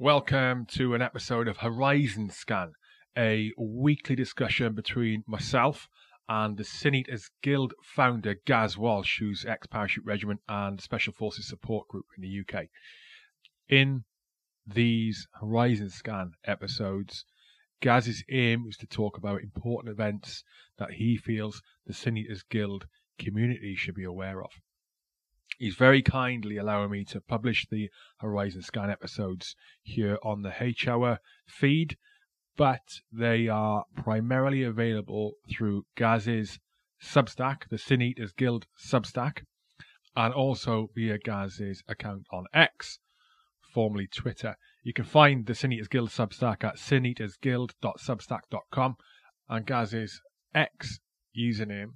Welcome to an episode of Horizon Scan, a weekly discussion between myself and the Sin Guild founder Gaz Walsh, who's ex Parachute Regiment and Special Forces Support Group in the UK. In these Horizon Scan episodes, Gaz's aim is to talk about important events that he feels the Sin Guild community should be aware of. He's very kindly allowing me to publish the Horizon Scan episodes here on the H Hour feed, but they are primarily available through Gaz's Substack, the Sin Eaters Guild Substack, and also via Gaz's account on X, formerly Twitter. You can find the Sin Eaters Guild Substack at sineatersguild.substack.com, and Gaz's X username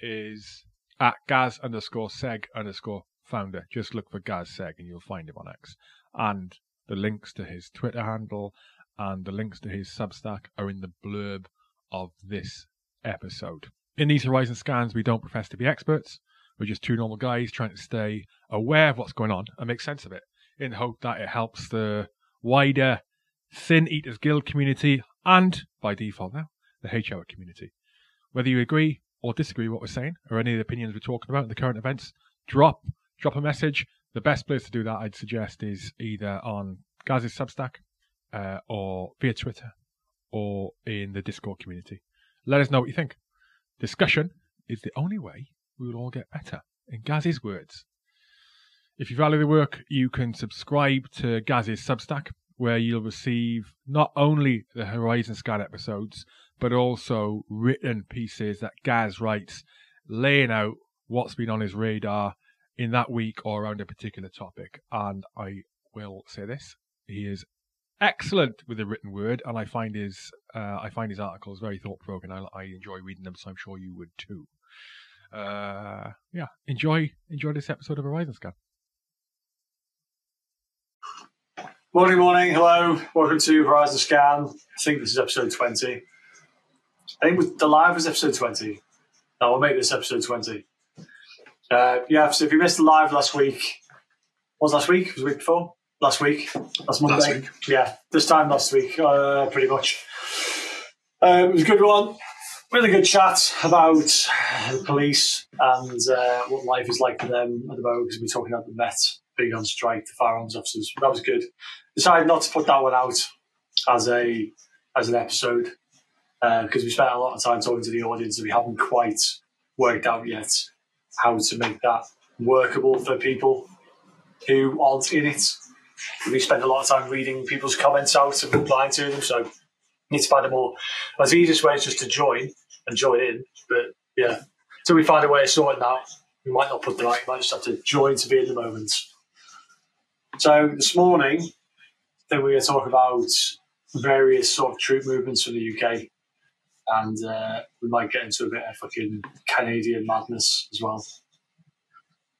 is at Gaz underscore Seg underscore founder. Just look for Gaz Seg and you'll find him on X. And the links to his Twitter handle and the links to his Substack are in the blurb of this episode. In these Horizon scans, we don't profess to be experts. We're just two normal guys trying to stay aware of what's going on and make sense of it in the hope that it helps the wider Sin Eaters Guild community and, by default now, the H Hour community. Whether you agree or disagree with what we're saying or any of the opinions we're talking about in the current events, drop drop a message. The best place to do that, I'd suggest, is either on Gaz's Substack uh, or via Twitter or in the Discord community. Let us know what you think. Discussion is the only way we will all get better. In Gaz's words, if you value the work, you can subscribe to Gaz's Substack, where you'll receive not only the Horizon Scan episodes, but also written pieces that Gaz writes, laying out what's been on his radar in that week or around a particular topic. And I will say this: he is excellent with the written word, and I find his uh, I find his articles very thought provoking. I, I enjoy reading them, so I'm sure you would too. Uh, yeah, enjoy enjoy this episode of Horizon Scan. Morning, morning. Hello. Welcome to Horizon Scan. I think this is episode 20. I think the live was episode 20. No, we'll make this episode 20. Uh, yeah, so if you missed the live last week, was last week? Was the week before? Last week. Last Monday. Last week. Yeah, this time last week, uh, pretty much. Uh, it was a good one. Really good chat about the police and uh, what life is like for them at the moment because we're talking about the Met being on strike, the firearms officers. That was good. Decided not to put that one out as a as an episode Uh, because we spent a lot of time talking to the audience and we haven't quite worked out yet how to make that workable for people who aren't in it. We spend a lot of time reading people's comments out and replying to them, so need to find a more. as the easiest way is just to join and join in, but yeah, until we find a way of sorting that, we might not put the right. We might just have to join to be in the moment. So this morning, then we're going to talk about various sort of troop movements from the UK, and uh, we might get into a bit of fucking Canadian madness as well.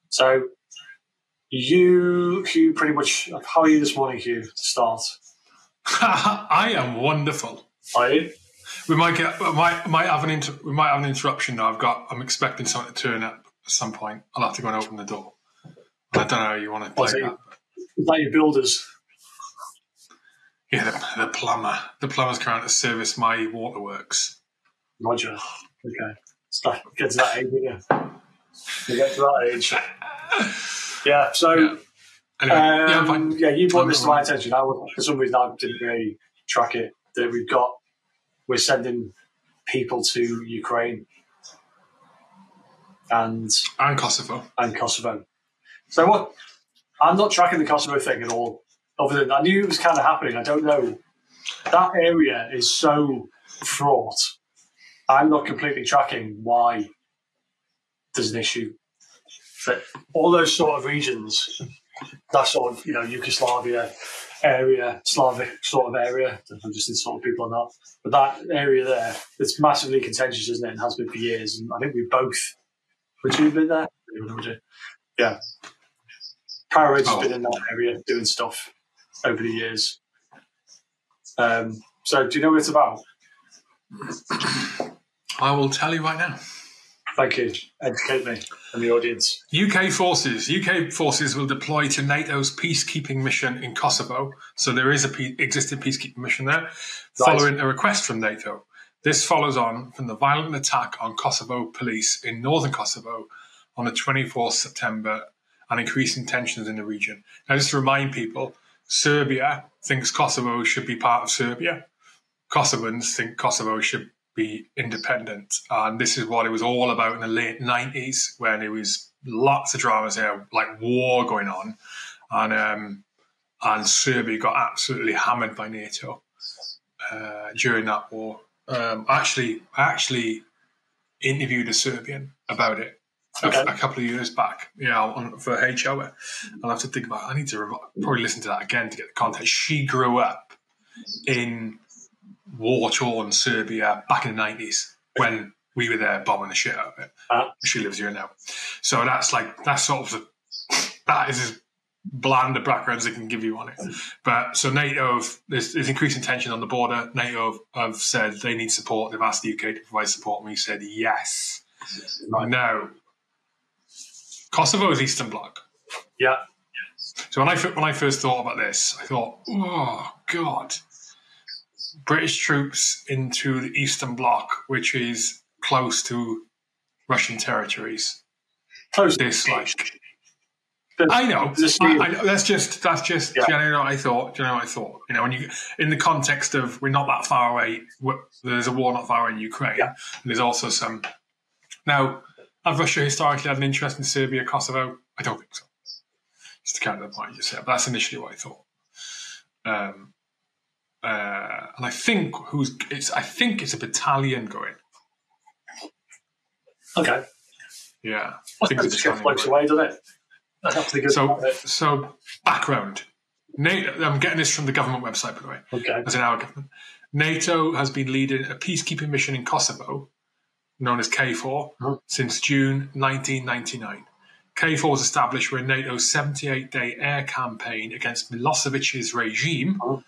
So, you, Hugh, pretty much. How are you this morning, Hugh? To start, I am wonderful. are you? We might get, we might, might have an inter, we might have an interruption now. I've got, I'm expecting something to turn up at some point. I'll have to go and open the door. I don't know how you want to play that. Is that your builders? Yeah, the, the plumber, the plumber's coming out to service my waterworks. Roger. Okay. Start, get to that age, yeah. You get to that age. Yeah, so Yeah. Anyway, Um, fine. yeah, you brought I'm this to my attention. I, was- for some reason, I didn't really track it. That we've got, we're sending people to Ukraine and And Kosovo. and Kosovo. So what? I'm not tracking the Kosovo thing at all. Other than I knew it was kind of happening. I don't know. That area is so fraught. I'm not completely tracking why there's an issue. But all those sort of regions, that sort of you know Yugoslavia area, Slavic sort of area. I'm just insulting people on that. But that area there, it's massively contentious, isn't it? And has been for years. And I think we both. Would you have been there? Yeah. Power has Oh. been in that area doing stuff over the years. Um, so, do you know what it's about? I will tell you right now. Thank you. Educate me and the audience. UK forces. UK forces will deploy to NATO's peacekeeping mission in Kosovo. So there is a pe- existing peacekeeping mission there, following a request from NATO. This follows on from the violent attack on Kosovo police in northern Kosovo on the 24th September and increasing tensions in the region. Now, just to remind people, Serbia thinks Kosovo should be part of Serbia. Kosovans think Kosovo should be independent. And this is what it was all about in the late 90s when there was lots of dramas there, like war going on. And, um, and Serbia got absolutely hammered by NATO uh, during that war. Um, actually, I actually interviewed a Serbian about it Okay. a, a couple of years back, you know, on, for H Hour. I'll have to think about. I need to rev- probably listen to that again to get the context. She grew up in war-torn Serbia back in the nineties when we were there bombing the shit out of it. Ah. She lives here now, so that's like that's sort of the, that is as bland a background as they can give you on it. But so NATO, have, there's, there's increasing tension on the border. NATO have, have said they need support. They've asked the UK to provide support, and we said yes. Right. Now, Kosovo is Eastern Bloc. Yeah. So when I when I first thought about this, I thought, oh God, British troops into the Eastern Bloc, which is close to Russian territories. Close. This like, I know, I. I know. That's just that's just. Yeah. Do you know what I thought? Do you know what I thought? You know, when you in the context of we're not that far away. There's a war not far away in Ukraine. Yeah. And there's also some. Now, have Russia historically had an interest in Serbia, Kosovo? I don't think so. Just to counter the point you just said, but that's initially what I thought. Um, uh, and I think who's it's. I think it's a battalion going. Okay. Yeah, I think it's a just gets battalion floats away, doesn't it? I'd have to think So, so background. NATO, I'm getting this from the government website, by the way, Okay. as in our government. NATO has been leading a peacekeeping mission in Kosovo, known as KFOR, Mhm. since June 1999. KFOR was established when NATO's 78 day air campaign against Milosevic's regime, Mhm.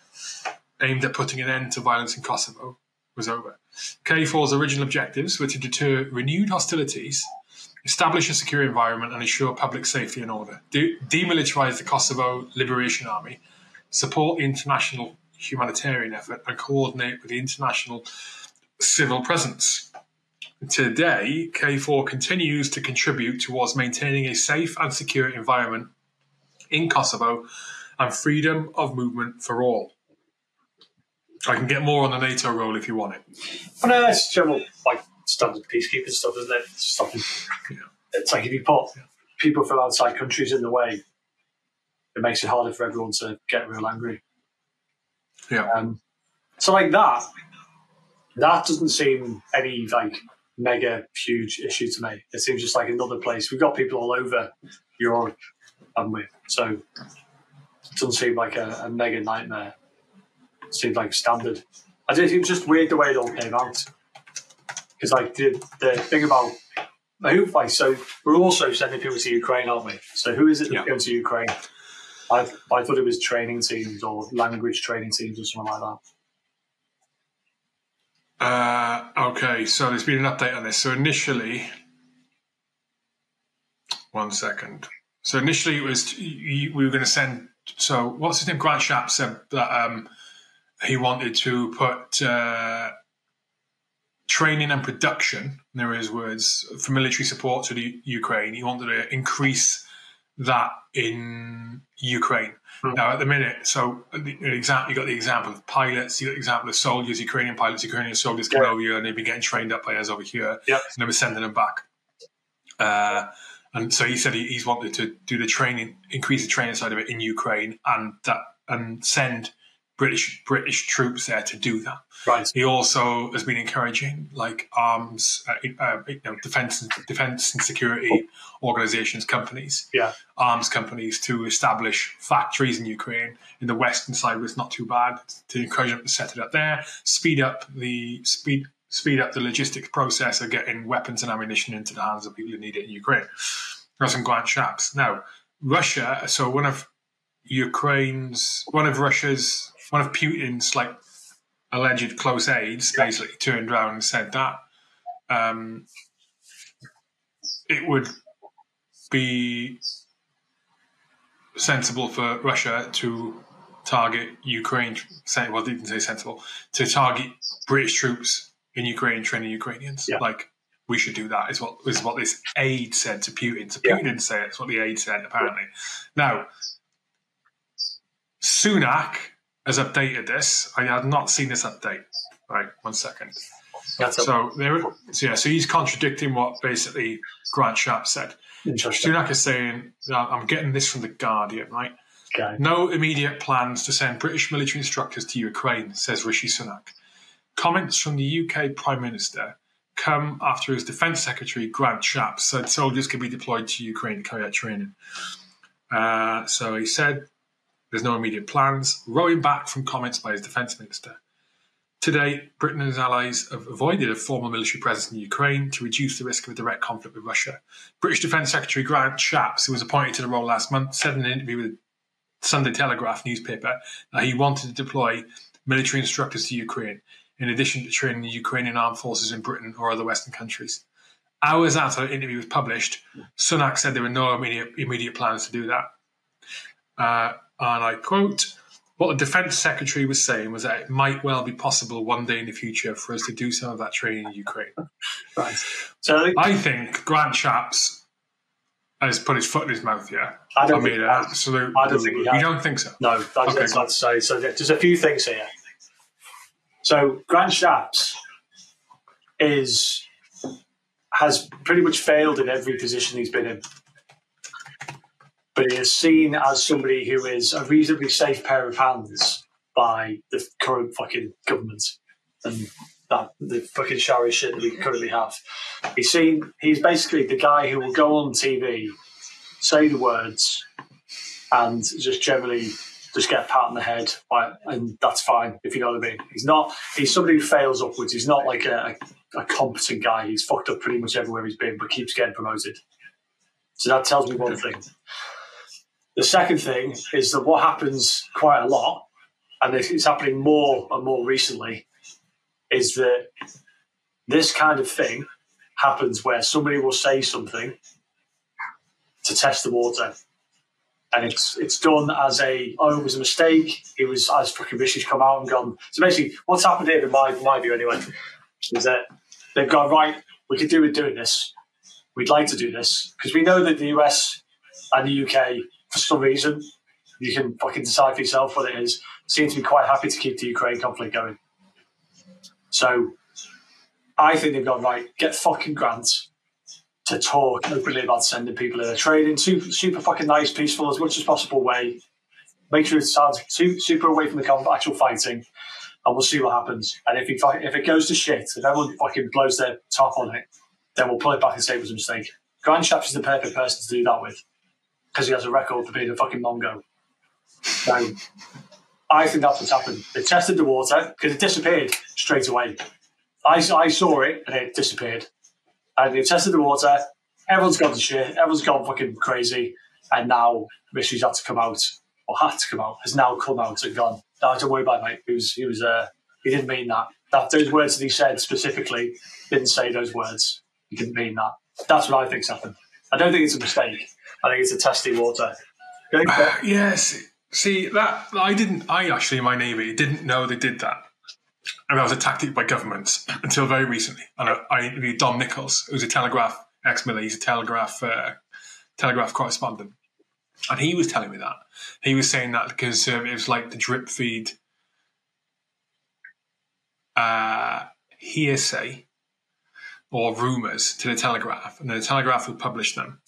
aimed at putting an end to violence in Kosovo, was over. KFOR's original objectives were to deter renewed hostilities establish a secure environment and ensure public safety and order, de- demilitarize the Kosovo Liberation Army, support international humanitarian effort, and coordinate with the international civil presence. Today, KFOR continues to contribute towards maintaining a safe and secure environment in Kosovo and freedom of movement for all. I can get more on the NATO role if you want it. But no, it's general like standard peacekeeping stuff, isn't it? Stopping. Yeah. It's like if you put people from outside countries in the way, it makes it harder for everyone to get real angry. Yeah. Um, so like that, that doesn't seem any like mega huge issue to me. It seems just like another place. We've got people all over Europe, haven't we? So it doesn't seem like a, a mega nightmare. It seems like standard. I think it was just weird the way it all came out. Because like the, the thing about who like so we're also sending people to Ukraine, aren't we? So who is it Yeah. that's going to Ukraine? I I thought it was training teams or language training teams or something like that. Uh, okay, so there's been an update on this. So initially, one second. So initially, it was we were going to send. So what's his name? Grant Shapps said that um, he wanted to put uh, training and production. There his words for military support to the Ukraine. He wanted to increase that in Ukraine. Hmm. Now, at the minute, so the, the example, you got the example of pilots, you got the example of soldiers, Ukrainian pilots, Ukrainian soldiers coming Yeah. over here, and they've been getting trained up by us over here, Yep. and they were sending them back. Uh, and so he said he, he's wanted to do the training, increase the training side of it in Ukraine, and that and send British British troops there to do that. Right. He also has been encouraging like arms, uh, uh, you know, defense and defense and security organizations, companies, Yeah. arms companies to establish factories in Ukraine. In the western side, was not too bad to encourage them to set it up there, speed up the speed speed up the logistics process of getting weapons and ammunition into the hands of people who need it in Ukraine. There's some Grant Shapps. Now, Russia. So one of Ukraine's, one of Russia's, one of Putin's like alleged close aides basically turned around and said that um, it would be sensible for Russia to target Ukraine. Say, well, they didn't say sensible to target British troops in Ukraine training Ukrainians. Yeah. Like we should do that. Is what is what this aide said to Putin. So Putin Yeah. didn't say it. It's what the aide said apparently. Now, Sunak has updated this. I had not seen this update. Right, one second. That's a, So there, so yeah, so he's contradicting what basically Grant Shapps said. interesting. Sunak is saying, I'm getting this from the Guardian, right? Okay. No immediate plans to send British military instructors to Ukraine, says Rishi Sunak. Comments from the UK Prime Minister come after his Defence Secretary Grant Shapps said soldiers can be deployed to Ukraine to carry out training. Uh, so he said there's no immediate plans, rowing back from comments by his Defence Minister. Today, Britain and his allies have avoided a formal military presence in Ukraine to reduce the risk of a direct conflict with Russia. British Defence Secretary Grant Shapps, who was appointed to the role last month, said in an interview with Sunday Telegraph newspaper that he wanted to deploy military instructors to Ukraine, in addition to training the Ukrainian armed forces in Britain or other Western countries. Hours after the interview was published, Sunak said there were no immediate, immediate plans to do that. Uh, and I quote, what the Defence Secretary was saying was that it might well be possible one day in the future for us to do some of that training in Ukraine. Right. So I think- think Grant Shapps has put his foot in his mouth here. I don't I mean, has. absolute. I don't think he You don't think so? No, that's, Okay, not to say. So there's a few things here. So Grant Shapps is has pretty much failed in every position he's been in. But he is seen as somebody who is a reasonably safe pair of hands by the current fucking government and that the fucking showery shit that we currently have. He's seen he's basically the guy who will go on TV, say the words, and just generally just get a pat on the head, and that's fine if you know what I mean. He's not. He's somebody who fails upwards. He's not like a, a competent guy. He's fucked up pretty much everywhere he's been, but keeps getting promoted. So that tells me one thing. The second thing is that what happens quite a lot, and it's happening more and more recently, is that this kind of thing happens where somebody will say something to test the water and it's it's done as a oh it was a mistake. It was as fucking Rishi's come out and gone. So basically, what's happened here, in my my view anyway, is that they've gone right. We could do with doing this. We'd like to do this because we know that the US and the UK, for some reason, you can fucking decide for yourself what it is. Seem to be quite happy to keep the Ukraine conflict going. So, I think they've gone right. Get fucking grants to talk openly about sending people in a training, super, super fucking nice, peaceful, as much as possible way. Make sure it sounds super away from the actual fighting, and we'll see what happens. And if it, if it goes to shit, if everyone fucking blows their top on it, then we'll pull it back and say it was a mistake. Grant Shapps is the perfect person to do that with because he has a record for being a fucking mongo. So I think that's what's happened. They tested the water because it disappeared straight away. I, I saw it and it disappeared and they tested the water. Everyone's gone to shit. Everyone's gone fucking crazy. And now Rishi's had to come out, or had to come out, has now come out and gone. No, don't worry about it, mate. He was, he was, uh, he didn't mean that. That those words that he said specifically didn't say those words. He didn't mean that. That's what I think's happened. I don't think it's a mistake. I think it's a testing water. I that- Yes. See that I didn't. I actually, in my navy, didn't know they did that, and that was a tactic by governments until very recently. And I, I interviewed Dom Nicholls, who's a Telegraph ex-miller. He's a Telegraph uh, Telegraph correspondent, and he was telling me that he was saying that the Conservatives like to drip feed uh, hearsay or rumours to the Telegraph, and the Telegraph would publish them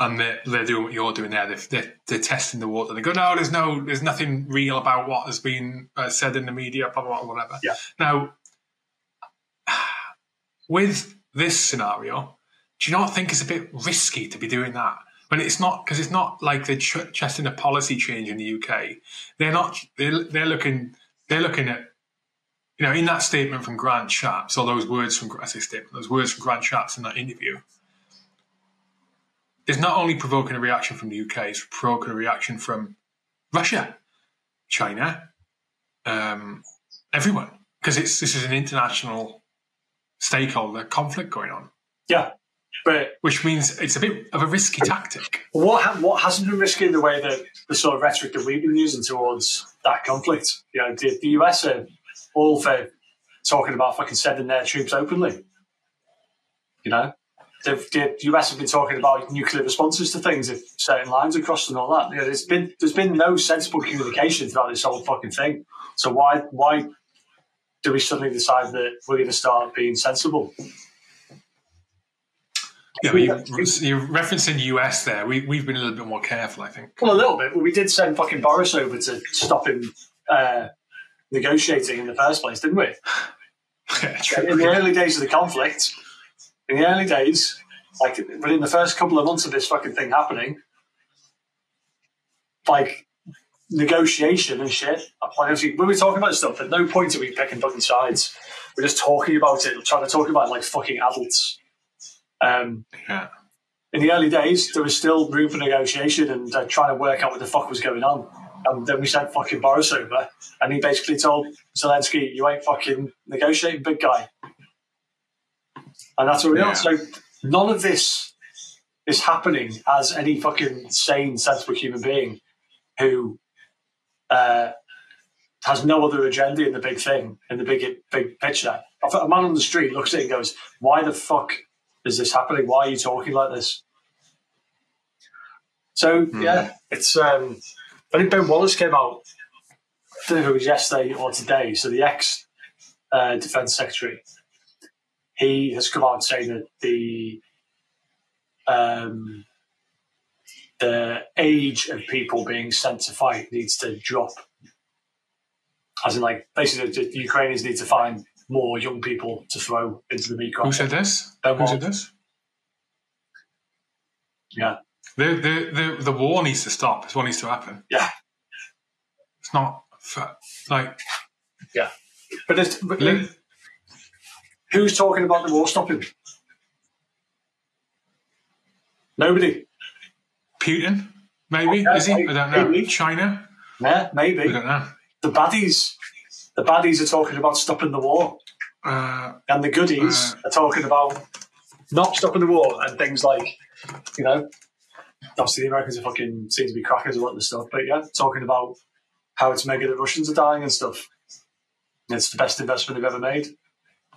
and they're, they're doing what you're doing there. They're, they're, they're testing the water. They go, no, there's no, there's nothing real about what has been uh, said in the media, blah, blah, blah, whatever. Yeah. Now, with this scenario, do you not think it's a bit risky to be doing that? When it's not, because it's not like they're ch- testing a policy change in the UK. They're not, they're, they're looking, they're looking at, you know, in that statement from Grant Shapps, or those words from, I say statement, those words from Grant Shapps in that interview, is not only provoking a reaction from the UK, it's provoking a reaction from Russia, China, um, everyone, because it's this is an international stakeholder conflict going on. yeah. But which means it's a bit of a risky tactic. what ha- what hasn't been risky in the way that the sort of rhetoric that we've been using towards that conflict? You know, the, the US are all for talking about fucking sending their troops openly. You know, the, US have been talking about nuclear responses to things if certain lines are crossed and all that. You know, there's been there's been no sensible communication throughout this whole fucking thing. So why why do we suddenly decide that we're going to start being sensible? Yeah, but you, you're referencing US there. We, we've been a little bit more careful, I think. Well, a little bit, but we did send fucking Boris over to stop him uh, negotiating in the first place, didn't we? Yeah, true. In the early days of the conflict, in the early days, like within the first couple of months of this fucking thing happening, like negotiation and shit. Obviously, when we're talking about stuff, at no point are we picking fucking sides. We're just talking about it, trying to talk about it like fucking adults. Um, Yeah. in the early days, there was still room for negotiation and uh, trying to work out what the fuck was going on. And then we sent fucking Boris over, and he basically told Zelensky, "You ain't fucking negotiating, big guy." And that's what we Yeah. are. So none of this is happening as any fucking sane, sensible human being who uh, has no other agenda in the big thing, in the big big picture. A man on the street looks at it and goes, "Why the fuck is this happening? Why are you talking like this?" So yeah, it's. Um, I think Ben Wallace came out. I don't know if it was yesterday or today. So the ex uh, defense secretary, he has come out and saying that the um, the age of people being sent to fight needs to drop. As in, like, basically, the the Ukrainians need to find more young people to throw into the meat Who said this? Who said this? Yeah, The, the, the, the war needs to stop. It's what needs to happen. yeah, It's not for, like, yeah. But, it's, but li- who's talking about the war stopping? Nobody. Putin, maybe? Yeah, Is he? I don't know. maybe. China? Yeah, maybe. I don't know. The baddies, the baddies are talking about stopping the war, Uh, and the goodies Uh. are talking about not stopping the war and things like, you know, obviously the Americans are fucking seem to be crackers a lot of this stuff, but yeah, talking about how it's mega the Russians are dying and stuff. It's the best investment they've ever made.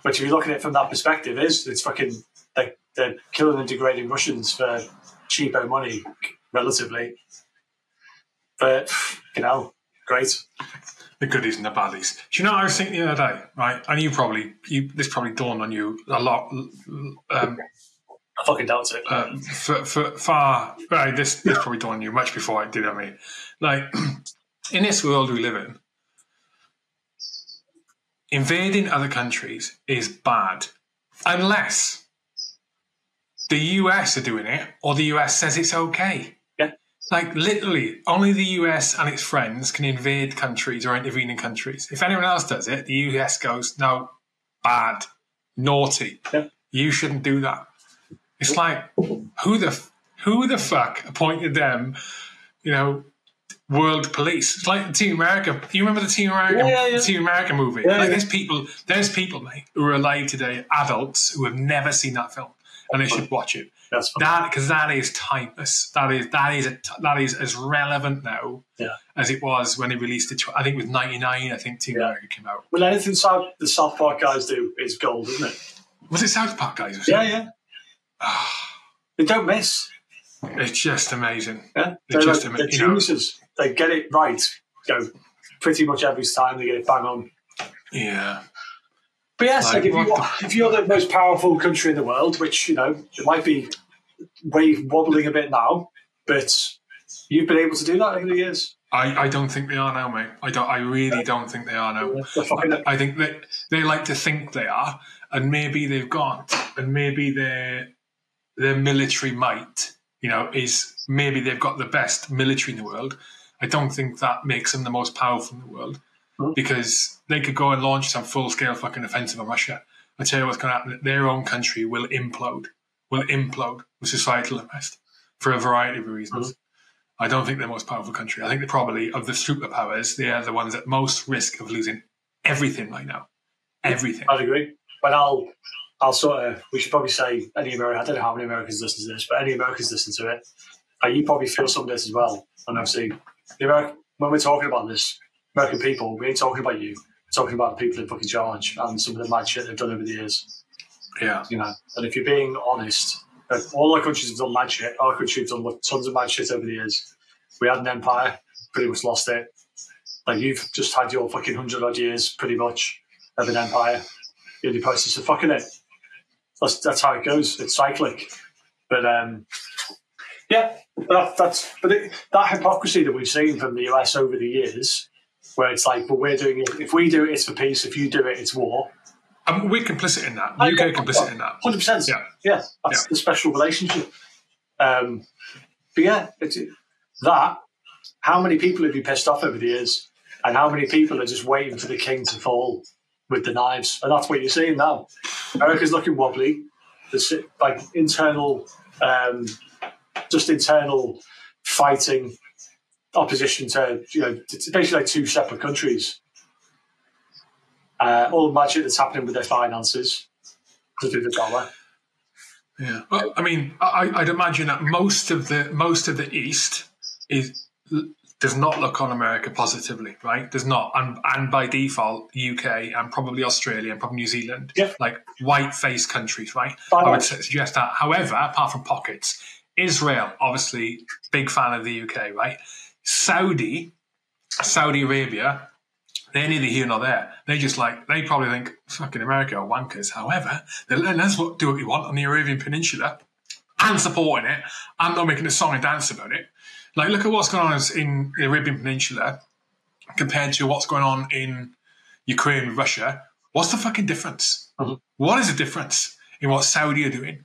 But if you look at it from that perspective, is it's fucking they're, they're killing and degrading Russians for cheapo money, relatively. But you know, great. the goodies and the baddies. Do you know what I was thinking the other day? Right, and you probably you this probably dawned on you a lot. Um, I fucking doubt it. uh, for, for far right, this this probably dawned on you much before I did. I mean, like in this world we live in, invading other countries is bad unless the US are doing it or the US says it's okay. Yeah. Like literally, only the US and its friends can invade countries or intervene in countries. If anyone else does it, the US goes, no, bad, naughty. Yeah. You shouldn't do that. It's like who the who the fuck appointed them? You know, world police. It's like Team America. You remember the Team America, Yeah, yeah, Team America movie? Yeah, like there's people, there's people, mate, who are alive today, adults who have never seen that film, and they should watch it. That's fine. That because that is timeless. That is that is a, that is as relevant now as it was when he released it. I think it was '99. I think Team. America came out. Well, anything South, the South Park guys do is gold, isn't it? Was it South Park guys? Yeah, yeah. Ah. they don't miss. It's just amazing. Yeah, They're they're, just like, ama- they're you know- geniuses. They get it right. Go pretty much every time they get it bang on. Yeah. But yes, Like, like, if, you, what if you're the most powerful country in the world, which you know it might be wave wobbling a bit now, but you've been able to do that over the years. I, I don't think they are now, mate. I don't. I really don't think they are now. They're I think that they like to think they are, and maybe they've got, and maybe their their military might, you know, is maybe they've got the best military in the world. I don't think that makes them the most powerful in the world Hmm. because they could go and launch some full scale fucking offensive on Russia. I tell you what's going to happen: their own country will implode, will implode with societal unrest for a variety of reasons. I don't think they're the most powerful country. I think they're probably of the superpowers. They are the ones at most risk of losing everything right now. Everything. I'd agree, but I'll I'll sort of, we should probably say any American, I don't know how many Americans listen to this, but any Americans listen to it. Uh, you probably feel some of this as well. And obviously, the American, when we're talking about this, American people, we ain't talking about you. We're talking about the people in fucking charge and some of the mad shit they've done over the years. Yeah. You know, and if you're being honest, uh, all our countries have done mad shit. Our country have done tons of mad shit over the years. We had an empire, pretty much lost it. Like you've just had your fucking hundred odd years, pretty much, of an empire. You're in the process of fucking it. That's, that's how it goes. It's cyclic. But um, yeah, that, that's but it, that hypocrisy that we've seen from the US over the years, where it's like, well, we're doing it. If we do it, it's for peace. If you do it, it's war. Um, we're complicit in that. UK complicit in that. Hundred percent. Yeah. yeah, that's Yeah. the special relationship. Um, but yeah, it's, that. How many people have you pissed off over the years, and how many people are just waiting for the king to fall with the knives? And that's what you're seeing now. America's looking wobbly. There's like internal, um, just internal fighting, opposition to you know, it's basically like two separate countries. Uh, all the magic that's happening with their finances to do the dollar. Yeah. Well, I mean, I, I'd imagine that most of the most of the East is does not look on America positively, right? Does not, and and by default, UK and probably Australia and probably New Zealand, Yeah. like white-faced countries, right? By I would suggest that. However, apart from pockets, Israel, obviously, big fan of the UK, right? Saudi, Saudi Arabia, they're neither here nor there. They just like they probably think fucking America are wankers. However, they're letting us do what we want on the Arabian Peninsula and supporting it and not making a song and dance about it. Like, look at what's going on in the Arabian Peninsula compared to what's going on in Ukraine with Russia. What's the fucking difference? Mhm. What is the difference in what Saudi are doing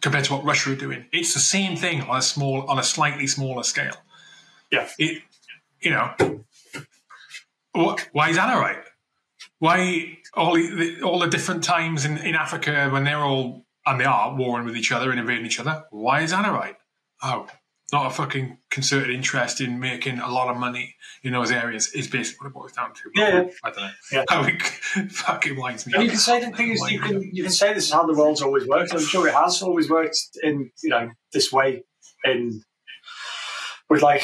compared to what Russia are doing? It's the same thing on a small, on a slightly smaller scale. Yeah. It, you know, what, why is that all right? Why all the, all the different times in, in Africa when they're all and they are warring with each other and invading each other? Why is that all right? Oh, not a fucking concerted interest in making a lot of money in those areas is basically what it boils down to. Yeah. I don't know. Yeah. How it fucking winds me And up. you can say the thing is, you can you can say this is how the world's always worked. I'm sure it has always worked in you know this way in with like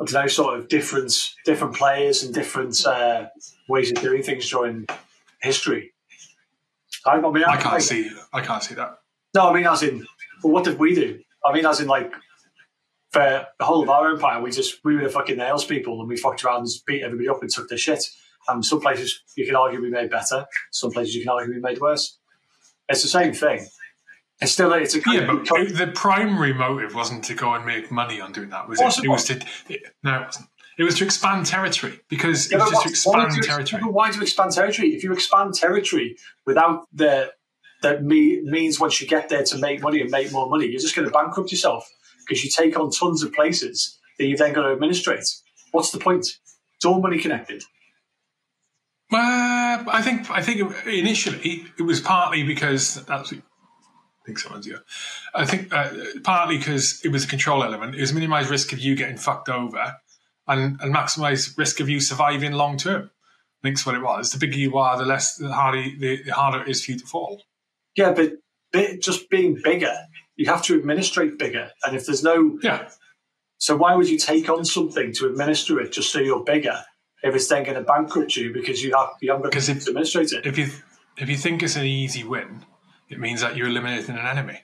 I don't know, sort of different different players and different uh, ways of doing things during history. I, I mean, I can't see. I can't see that. No, I mean, as in, well, what did we do? I mean, as in, like, for the whole of our empire, we just we were the fucking nails people, and we fucked around and beat everybody up and took their shit. And some places you can argue we made better, some places you can argue we made worse. It's the same thing. It's still it's a Yeah, but it, the primary motive wasn't to go and make money on doing that, was it? it It was to it, no, it wasn't. It was to expand territory because it was just to expand you- territory. Why do you expand territory? If you expand territory without the that me, means once you get there to make money and make more money, you're just going to bankrupt yourself because you take on tons of places that you've then got to administrate. What's the point? It's all money connected. I think I think initially it was partly because that's. I think someone's here. I think uh, partly because it was a control element. It was minimise risk of you getting fucked over, and and maximise risk of you surviving long term. I think that's what it was. The bigger you are, the less the harder the, the harder it is for you to fall. Yeah, but just being bigger, you have to administrate bigger. And if there's no, Yeah, so why would you take on something to administer it just so you're bigger? If it's then going to bankrupt you because you have you haven't got to if- administrate it. if you if you think it's an easy win, it means that you're eliminating an enemy.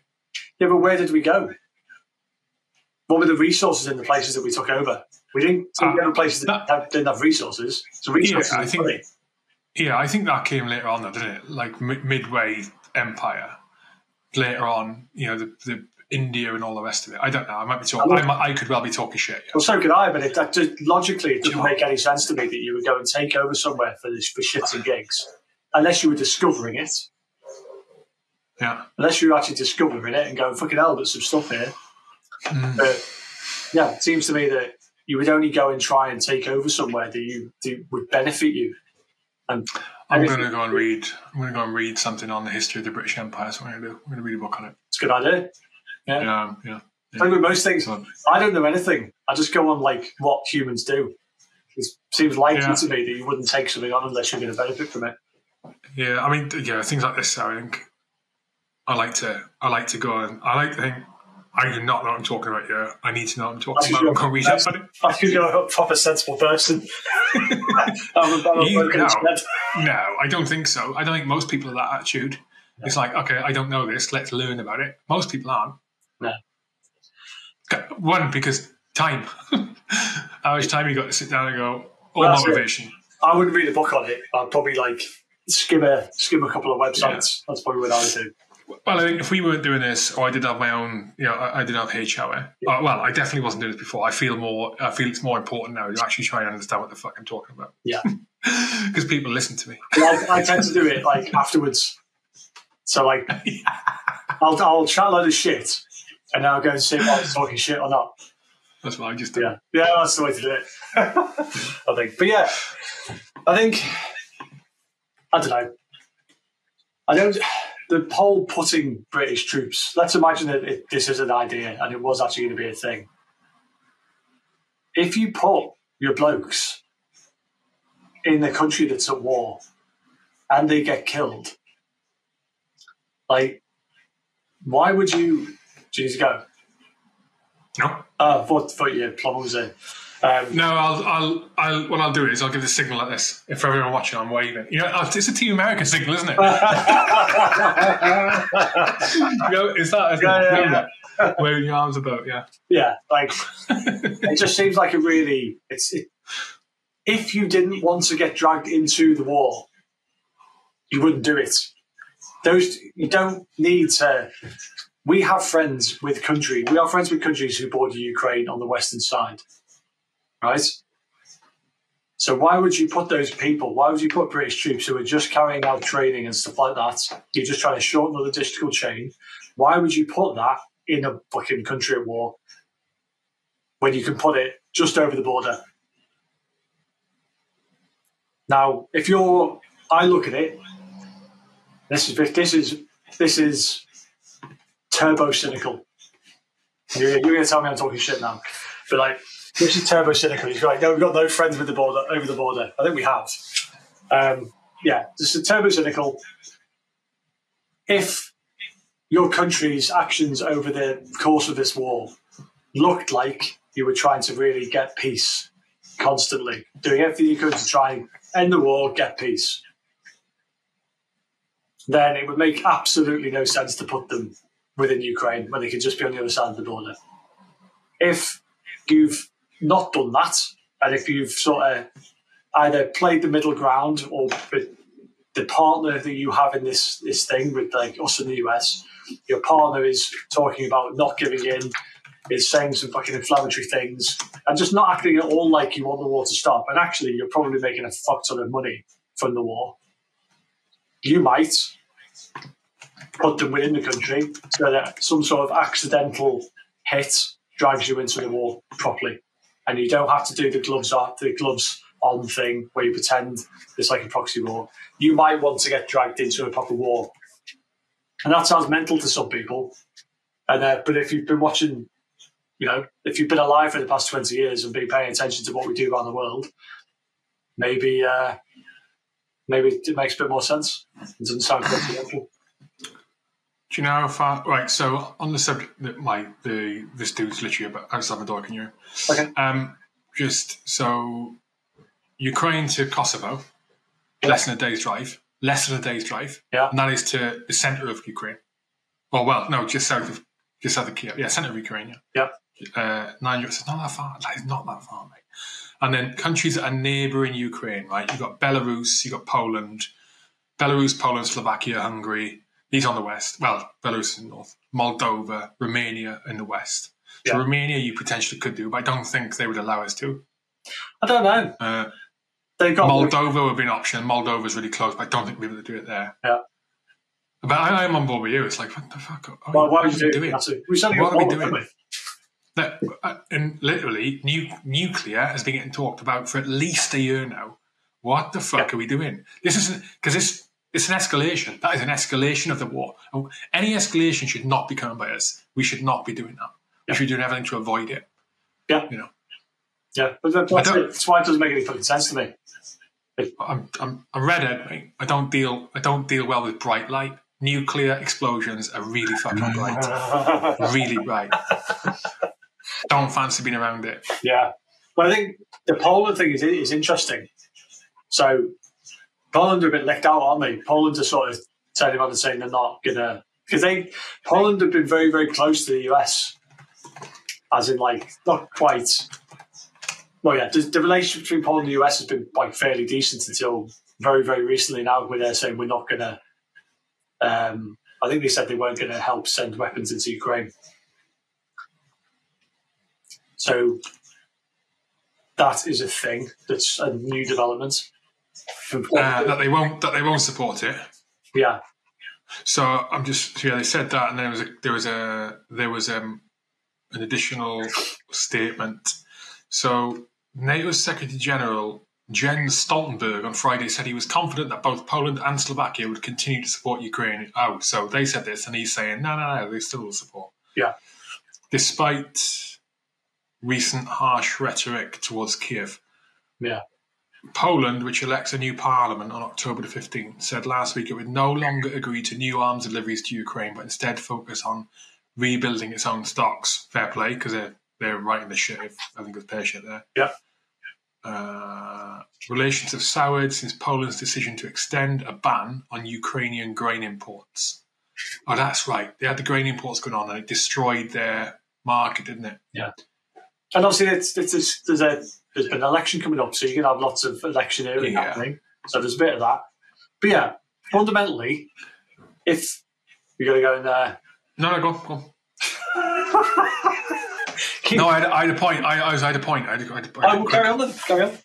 Yeah, but where did we go? What were the resources in the places that we took over? We didn't take Uh, over places that, that, didn't have resources. So resources, Yeah, I think- money. Yeah, I think that came later on, though, didn't it? Like mi- midway empire. Later on, you know, the, the India and all the rest of it. I don't know. I might be talking. I, might, I could well be talking shit. Yeah. Well, so could I, but it, that logically, it doesn't make any sense to me that you would go and take over somewhere for this for shits and gigs, unless you were discovering it. Yeah. Unless you were actually discovering it and going, "Fucking hell, there's some stuff here." Mm. But yeah, it seems to me that you would only go and try and take over somewhere that you that would benefit you. And I'm going to go and read. I'm going to go and read something on the history of the British Empire. What I'm going to do. I'm going to read a book on it. It's a good idea. Yeah. Yeah, yeah. Like with most things, So, I don't know anything. I just go on like what humans do. It seems likely Yeah. to me that you wouldn't take something on unless you're going to benefit from it. Yeah, I mean, yeah, things like this. I think I like to, I like to go and I like to think. I do not know what I'm talking about here. I need to know what I'm talking about. I'm going to read it. I think you're a proper sensible person. I'm a, I'm You- no, no, I don't think so. I don't think most people have that attitude. It's like, okay, I don't know this. Let's learn about it. Most people aren't. No. One because time. How much time you got to sit down and go? Or Well, that's it. motivation. I wouldn't read a book on it. I'd probably like skim a skim a couple of websites. That's probably what I would do. Well, I think if we weren't doing this, or I did have my own, you know, I, I did have H hour. Uh, well, I definitely wasn't doing this before. I feel more. I feel it's more important now to actually try and understand what the fuck I'm talking about. Yeah. because people listen to me. I, I tend to do it like afterwards. So like, I'll I'll chat a load of shit, and then I'll go and see if I was talking shit or not. That's what I just do. Yeah, yeah, that's the way to do it. I think, but yeah, I think I don't know. I don't. The whole putting British troops. Let's imagine that it, this is an idea and it was actually going to be a thing. If you put your blokes in the country that's at war and they get killed, like, why would you? Do you need to go? No, Uh, thought, thought your plumber was. Um, no. I'll, I'll, I'll. What I'll do is I'll give the signal like this. If for everyone watching, I'm waving. You know, it's a Team America signal, isn't it? you know, is that? Isn't Yeah, it? yeah, that? Waving your arms about, yeah. yeah, like it just seems like a really. It's it, if you didn't want to get dragged into the war, you wouldn't do it. Those you don't need to. We have friends with country. We are friends with countries who border Ukraine on the western side, right? So why would you put those people? Why would you put British troops who are just carrying out training and stuff like that? You're just trying to shorten the logistical chain. Why would you put that in a fucking country at war when you can put it just over the border? Now, if you're, I look at it. This is this is this is turbo cynical. You're, you're going to tell me I'm talking shit now, but like this is turbo cynical. You're like, no, we've got no friends with the border over the border. I think we have. Um, yeah, this is turbo cynical. If your country's actions over the course of this war looked like you were trying to really get peace constantly, doing everything you could to try and end the war, get peace, then it would make absolutely no sense to put them within Ukraine when they could just be on the other side of the border. If you've not done that, and if you've sort of either played the middle ground or the- partner that you have in this this thing with like us in the US, your partner is talking about not giving in, is saying some fucking inflammatory things, and just not acting at all like you want the war to stop. And actually, you're probably making a fuck ton of money from the war. You might put them within the country so that some sort of accidental hit drags you into the war properly, and you don't have to do the gloves off, the gloves on thing where you pretend it's like a proxy war. You might want to get dragged into a proper war, and that sounds mental to some people. And uh, but if you've been watching, you know, if you've been alive for the past twenty years and been paying attention to what we do around the world, maybe uh, maybe it makes a bit more sense. It doesn't sound coincidental. Do you know how far? Right. So on the subject that my the this dude's literally about outside my door. Can you? Okay. Um, just so Ukraine to Kosovo, less than a day's drive. Less than a day's drive. Yeah. And that is to the center of Ukraine. Oh well, no, just south of just south of Kiev. Yeah, center of Ukraine. Yeah. Yep. Uh, nine. It's not that far. Like, it's not that far, mate. And then countries that are neighbouring Ukraine, right? You've got Belarus, you've got Poland, Belarus, Poland, Slovakia, Hungary. These on the west. Well, Belarus in the north. Moldova, Romania in the west. So Yeah. Romania, you potentially could do, but I don't think they would allow us to. I don't know. Uh, They've got Moldova would be an option. Moldova's really close, but I don't think we'll be able to do it there. Yeah. But I, I'm on board with you. It's like, what the fuck? Oh, Well, why would are you do doing? it? We certainly What are we doing? That, uh, and literally, nu- nuclear has been getting talked about for at least a year now. What the fuck Yeah. are we doing? This isn't because this it's an escalation. That is an escalation of the war. And Any escalation should not be coming by us. We should not be doing that. We should be doing everything to avoid it. Yeah. You know. Yeah, but that's, that's why it doesn't make any fucking sense to me. I'm, I'm a redhead, mate. I don't deal. I don't deal well with bright light. Nuclear explosions are really fucking mm. bright, really bright. Don't fancy being around it. Yeah. Well, I think the Poland thing is, is interesting. So, Poland are a bit licked out, aren't they? Poland are sort of turning around and saying they're not to. Because they, Poland have been very, very close to the US. As in, like, not quite. Well, yeah, the, the relationship between Poland and the US has been like fairly decent until very, very recently now, where they're saying we're not to. Um, I think they said they weren't going to help send weapons into Ukraine. So that is a thing. That's a new development. Uh, that they won't that they won't support it. Yeah. So I'm just yeah they said that and there was a there was a there was um, an additional statement. So NATO's Secretary General Jens Stoltenberg on Friday said he was confident that both Poland and Slovakia would continue to support Ukraine. Oh, so they said this, and he's saying no, no, no, they still will support. Yeah. Despite recent harsh rhetoric towards Kiev. Yeah. Poland, which elects a new parliament on October the 15th, said last week it would no longer agree to new arms deliveries to Ukraine, but instead focus on rebuilding its own stocks. Fair play, because they're, they're right in the shit, if I think it's fair shit there. Yeah. Uh, relations have soured since Poland's decision to extend a ban on Ukrainian grain imports. Oh, that's right. They had the grain imports going on and it destroyed their market, didn't it? Yeah. And obviously, it's, it's, it's, there's a there's an election coming up, so you can have lots of electioneering Yeah. happening. So there's a bit of that. But yeah, fundamentally, if you're going to go in there, No, no, go, on, go. on. No, I had, I had a point. I, I was I had a point. I had, I had, I I had a will quick- carry on then. Carry on.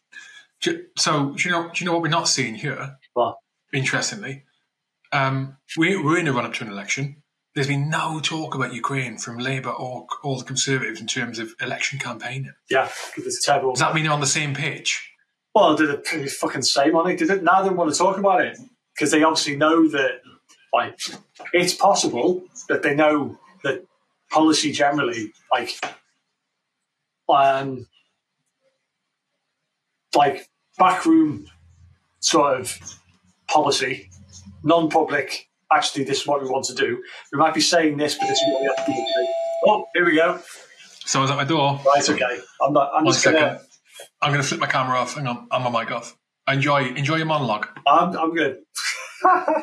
So, do you know? Do you know what we're not seeing here? What? Interestingly, um, we, we're in a run up to an election. There's been no talk about Ukraine from Labour or all the Conservatives in terms of election campaigning. Yeah, because it's terrible. Does that mean they're on the same page? Well, they're pretty fucking same on it. They didn't, now they want to talk about it because they obviously know that, like, it's possible that they know that policy generally, like, um, like backroom sort of policy, non-public. Actually, this is what we want to do. We might be saying this, but this is what we have to do. Oh, here we go. Someone's at my door. Right, okay. I'm not. I'm One just second. gonna. I'm going to flip my camera off. Hang on. I'm on my mic off. Enjoy, enjoy your monologue. I'm, I'm good. right,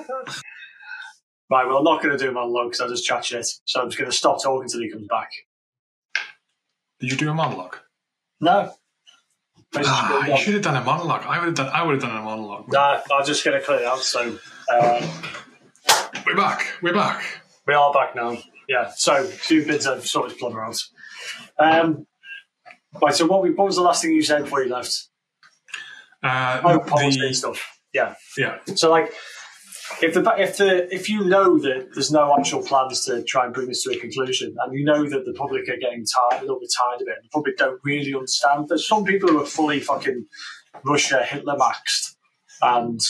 well, I'm not going to do a monologue because I just chat shit. So I'm just going to stop talking until he comes back. Did you do a monologue? No. Ah, you should have done a monologue. I would have done. I would have done a monologue. Nah, I'm just going to clear it out. So um, We're back. We're back. we are back now. Yeah. So two bits of sort of plumber out. Um, right. So what, we, what was the last thing you said before you left? Uh, Oh, policy the, stuff. Yeah. yeah. So like, if the if the if you know that there's no actual plans to try and bring this to a conclusion, and you know that the public are getting tired, a little bit tired of it, and the public don't really understand. There's some people who are fully fucking Russia Hitler maxed, and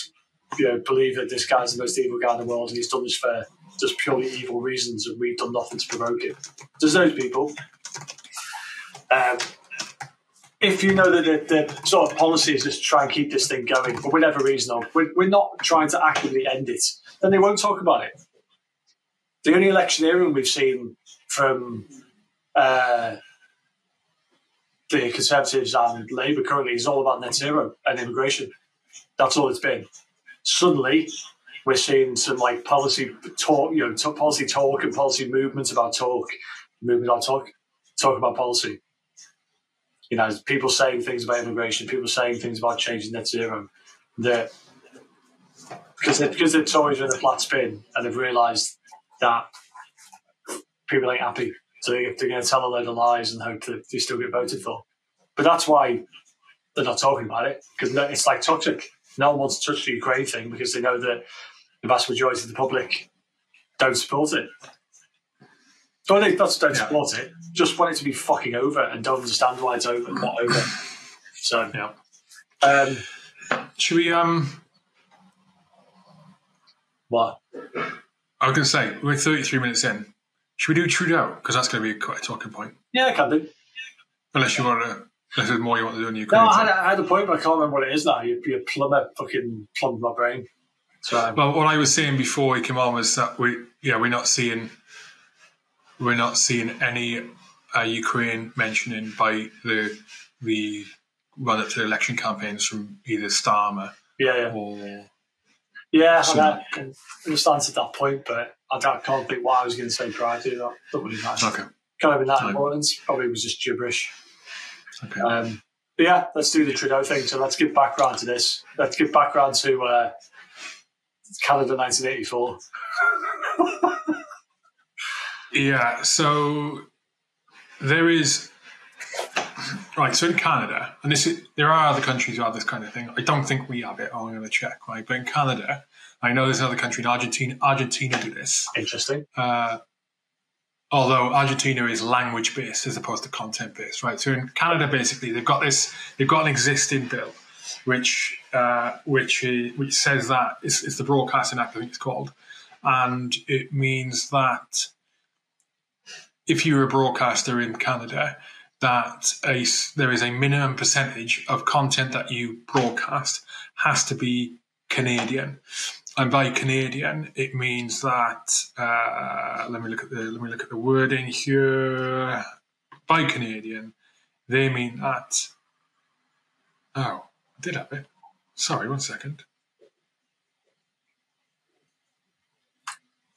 you know believe that this guy's the most evil guy in the world, and he's done this for just purely evil reasons, and we've done nothing to provoke it. There's those people. Um, if you know that the, the sort of policy is just to try and keep this thing going for whatever reason, or we're, we're not trying to actively end it, then they won't talk about it. The only electioneering we've seen from uh, the Conservatives and Labour currently is all about net zero and immigration. That's all it's been. Suddenly, we're seeing some like policy talk, you know, t- policy talk and policy movements about talk, movement about talk, talk about policy you know, people saying things about immigration, people saying things about changing net zero, that because they, because the Tories are in a flat spin and they've realised that people ain't happy, so they, they're going to tell a load of lies and hope that they still get voted for. But that's why they're not talking about it because it's like toxic. No one wants to touch the Ukraine thing because they know that the vast majority of the public don't support it. So I think that's don't Yeah. support it. Just want it to be fucking over and don't understand why it's over, not over. So Yeah. um, Should we? Um, what? I was going to say we're 33 minutes in. Should we do Trudeau? Because that's going to be quite a talking point. Yeah, I can do. Unless you want to. This is more you want to do in No, Ukraine. I had, I had a point, but I can't remember what it is now. You, you plumber fucking plumbed my brain. So, Well, what I was saying before he came on was that we, yeah, we're not seeing, we're not seeing any uh, Ukraine mentioning by the the run up to the election campaigns from either Starmer yeah, yeah. or Yeah, So- I understand at that point, but I, I can't think what I was going to say prior to that. Don't really matter. okay, Kind of in that Fine. important. Probably was just gibberish. Okay. Um, but yeah, let's do the Trudeau thing. So let's give background to this. Let's give background to uh, Canada 1984. Yeah, so there is right. So in Canada, and this is, there are other countries who have this kind of thing. I don't think we have it. I'm going to check, right? But in Canada, I know there's another country in Argentina. Argentina do this. Interesting. Uh, although Argentina is language based as opposed to content based, right? So in Canada, basically, they've got this. They've got an existing bill, which uh, which which says that it's, it's the Broadcasting Act, I think it's called, and it means that if you're a broadcaster in Canada, that a, there is a minimum percentage of content that you broadcast has to be Canadian. And by Canadian, it means that uh, let me look at the let me look at the wording here. By Canadian, they mean that. Oh, I did have it. Sorry, one second.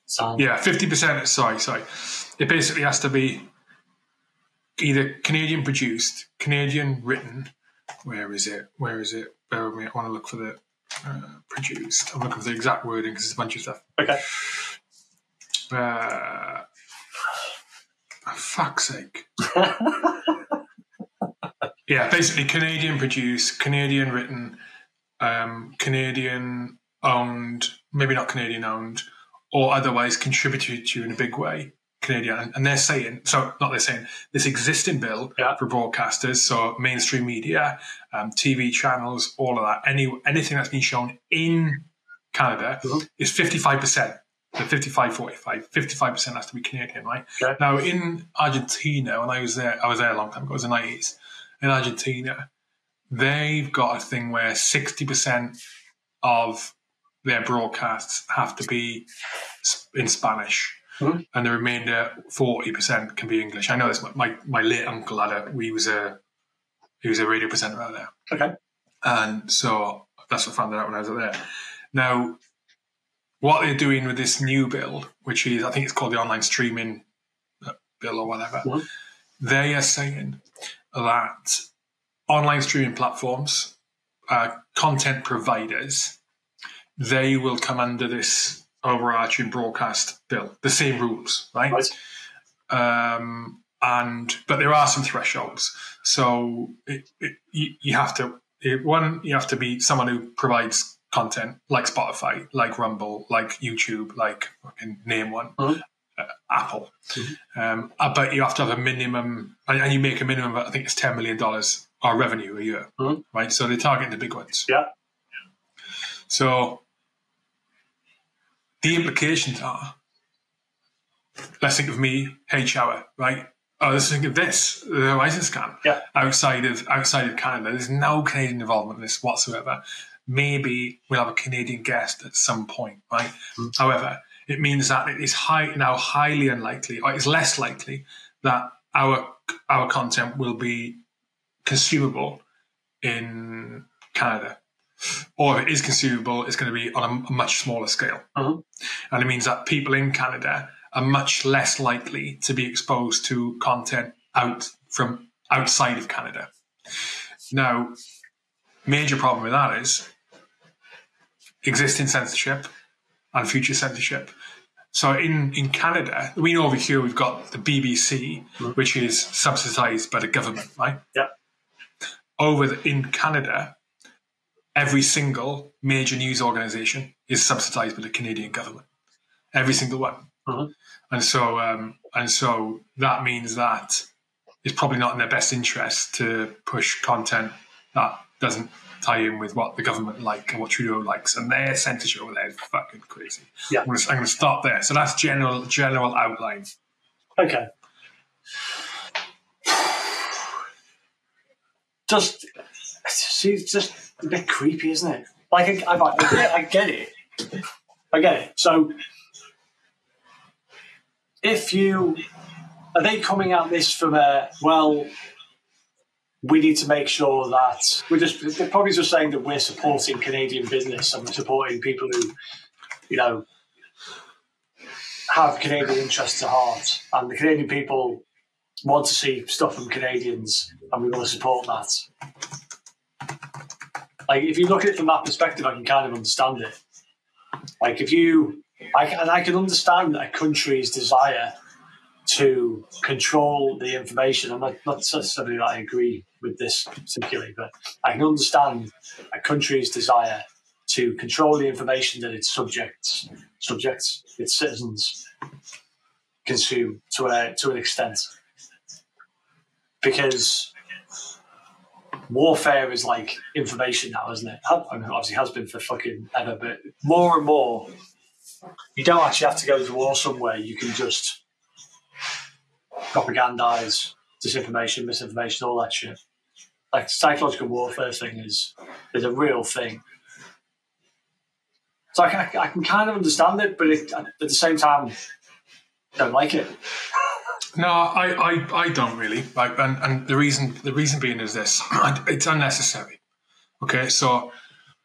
Sound. Yeah, fifty percent. Sorry, sorry. It basically has to be either Canadian produced, Canadian written. Where is it? Where is it? Bear with me. I want to look for the uh, produced. I'm looking for the exact wording because there's a bunch of stuff. Okay. Uh, for fuck's sake. yeah, basically Canadian produced, Canadian written, um, Canadian owned, maybe not Canadian owned, or otherwise contributed to in a big way. Canadian, and- they're saying so. Not they're saying this existing bill Yeah. for broadcasters, so mainstream media, um, TV channels, all of that. Any anything that's been shown in Canada Mhm. is fifty five percent. So 55, 45, 55% has to be Canadian, right? Now, in Argentina, when I was there, I was there a long time ago, it was the 90s. In Argentina, they've got a thing where 60% of their broadcasts have to be in Spanish. Mhm. And the remainder, 40%, can be English. I know this, my, my late uncle had a, he was a, he was a radio presenter out there. Okay. And so that's what I found out when I was out there. Now, what they're doing with this new bill, which is, I think it's called the online streaming uh, bill or whatever, Mhm. they are saying that online streaming platforms, uh, content providers, they will come under this overarching broadcast bill, the same rules, right? Right. um, and but there are some thresholds. So it, it, you, you have to it, one you have to be someone who provides content like Spotify, like Rumble, like YouTube, like fucking name one, Mhm. uh, Apple. Um, uh, but you have to have a minimum, and, and you make a minimum. of, I think it's ten million dollars our revenue a year, Mhm. right? So they're targeting the big ones. Yeah. So the implications are let's think of me, H Hour show, right? Oh, let's think of this, the Horizon scan. Yeah. Outside of outside of Canada, there's no Canadian involvement in this whatsoever. Maybe we'll have a Canadian guest at some point, right? Mm. However, it means that it is high now highly unlikely, or it's less likely that our our content will be consumable in Canada. Or if it is consumable, it's going to be on a, much smaller scale. Mhm. And it means that people in Canada are much less likely to be exposed to content out from outside of Canada. Now, major problem with that is existing censorship and future censorship. So in, in Canada, we know over here we've got the BBC, Mhm. which is subsidized by the government, right? Yeah. Over the, in Canada, every single major news organization is subsidized by the Canadian government. Every single one. Mhm. And so, um, and so that means that it's probably not in their best interest to push content that doesn't tie in with what the government like and what Trudeau likes, and their censorship over there is fucking crazy. Yeah. I'm going to stop there. So that's general general outline. Okay. just see, just a bit creepy, isn't it? Like I, I, I, get, I get it, I get it. So if you are they coming at this from a well we need to make sure that we're just they're probably just saying that we're supporting Canadian business and we're supporting people who, you know, have Canadian interests at heart. And the Canadian people want to see stuff from Canadians and we want to support that. Like if you look at it from that perspective, I can kind of understand it. Like if you I can, and I can understand a country's desire to control the information. I'm not, not necessarily that I agree with this particularly, but I can understand a country's desire to control the information that its subjects, subjects, its citizens consume to a to an extent, because warfare is like information now, isn't it? I mean, obviously has been for fucking ever, but more and more, you don't actually have to go to war somewhere. You can just propagandize disinformation, misinformation, all that shit. Like psychological warfare thing is is a real thing. So I can, I can kind of understand it, but it, at the same time, I don't like it. No, I, I, I don't really. Like, and, and the reason the reason being is this: it's unnecessary. Okay, so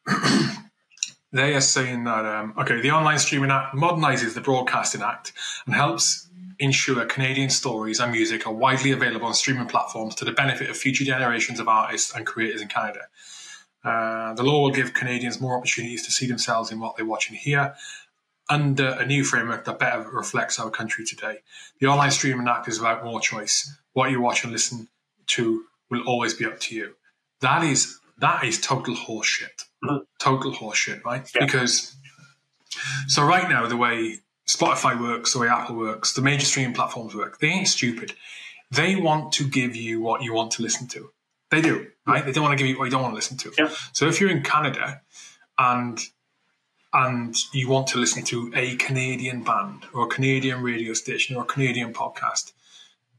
they are saying that um, okay, the online streaming act modernizes the broadcasting act and helps ensure Canadian stories and music are widely available on streaming platforms to the benefit of future generations of artists and creators in Canada. Uh, the law will give Canadians more opportunities to see themselves in what they watch and hear under a new framework that better reflects our country today. The Online Streaming Act is about more choice. What you watch and listen to will always be up to you. That is that is total horseshit. Mm-hmm. Total horseshit, right? Yeah. Because so right now the way Spotify works, the way Apple works, the major streaming platforms work. They ain't stupid. They want to give you what you want to listen to. They do, right? They don't want to give you what you don't want to listen to. Yeah. So if you're in Canada and and you want to listen to a Canadian band or a Canadian radio station or a Canadian podcast,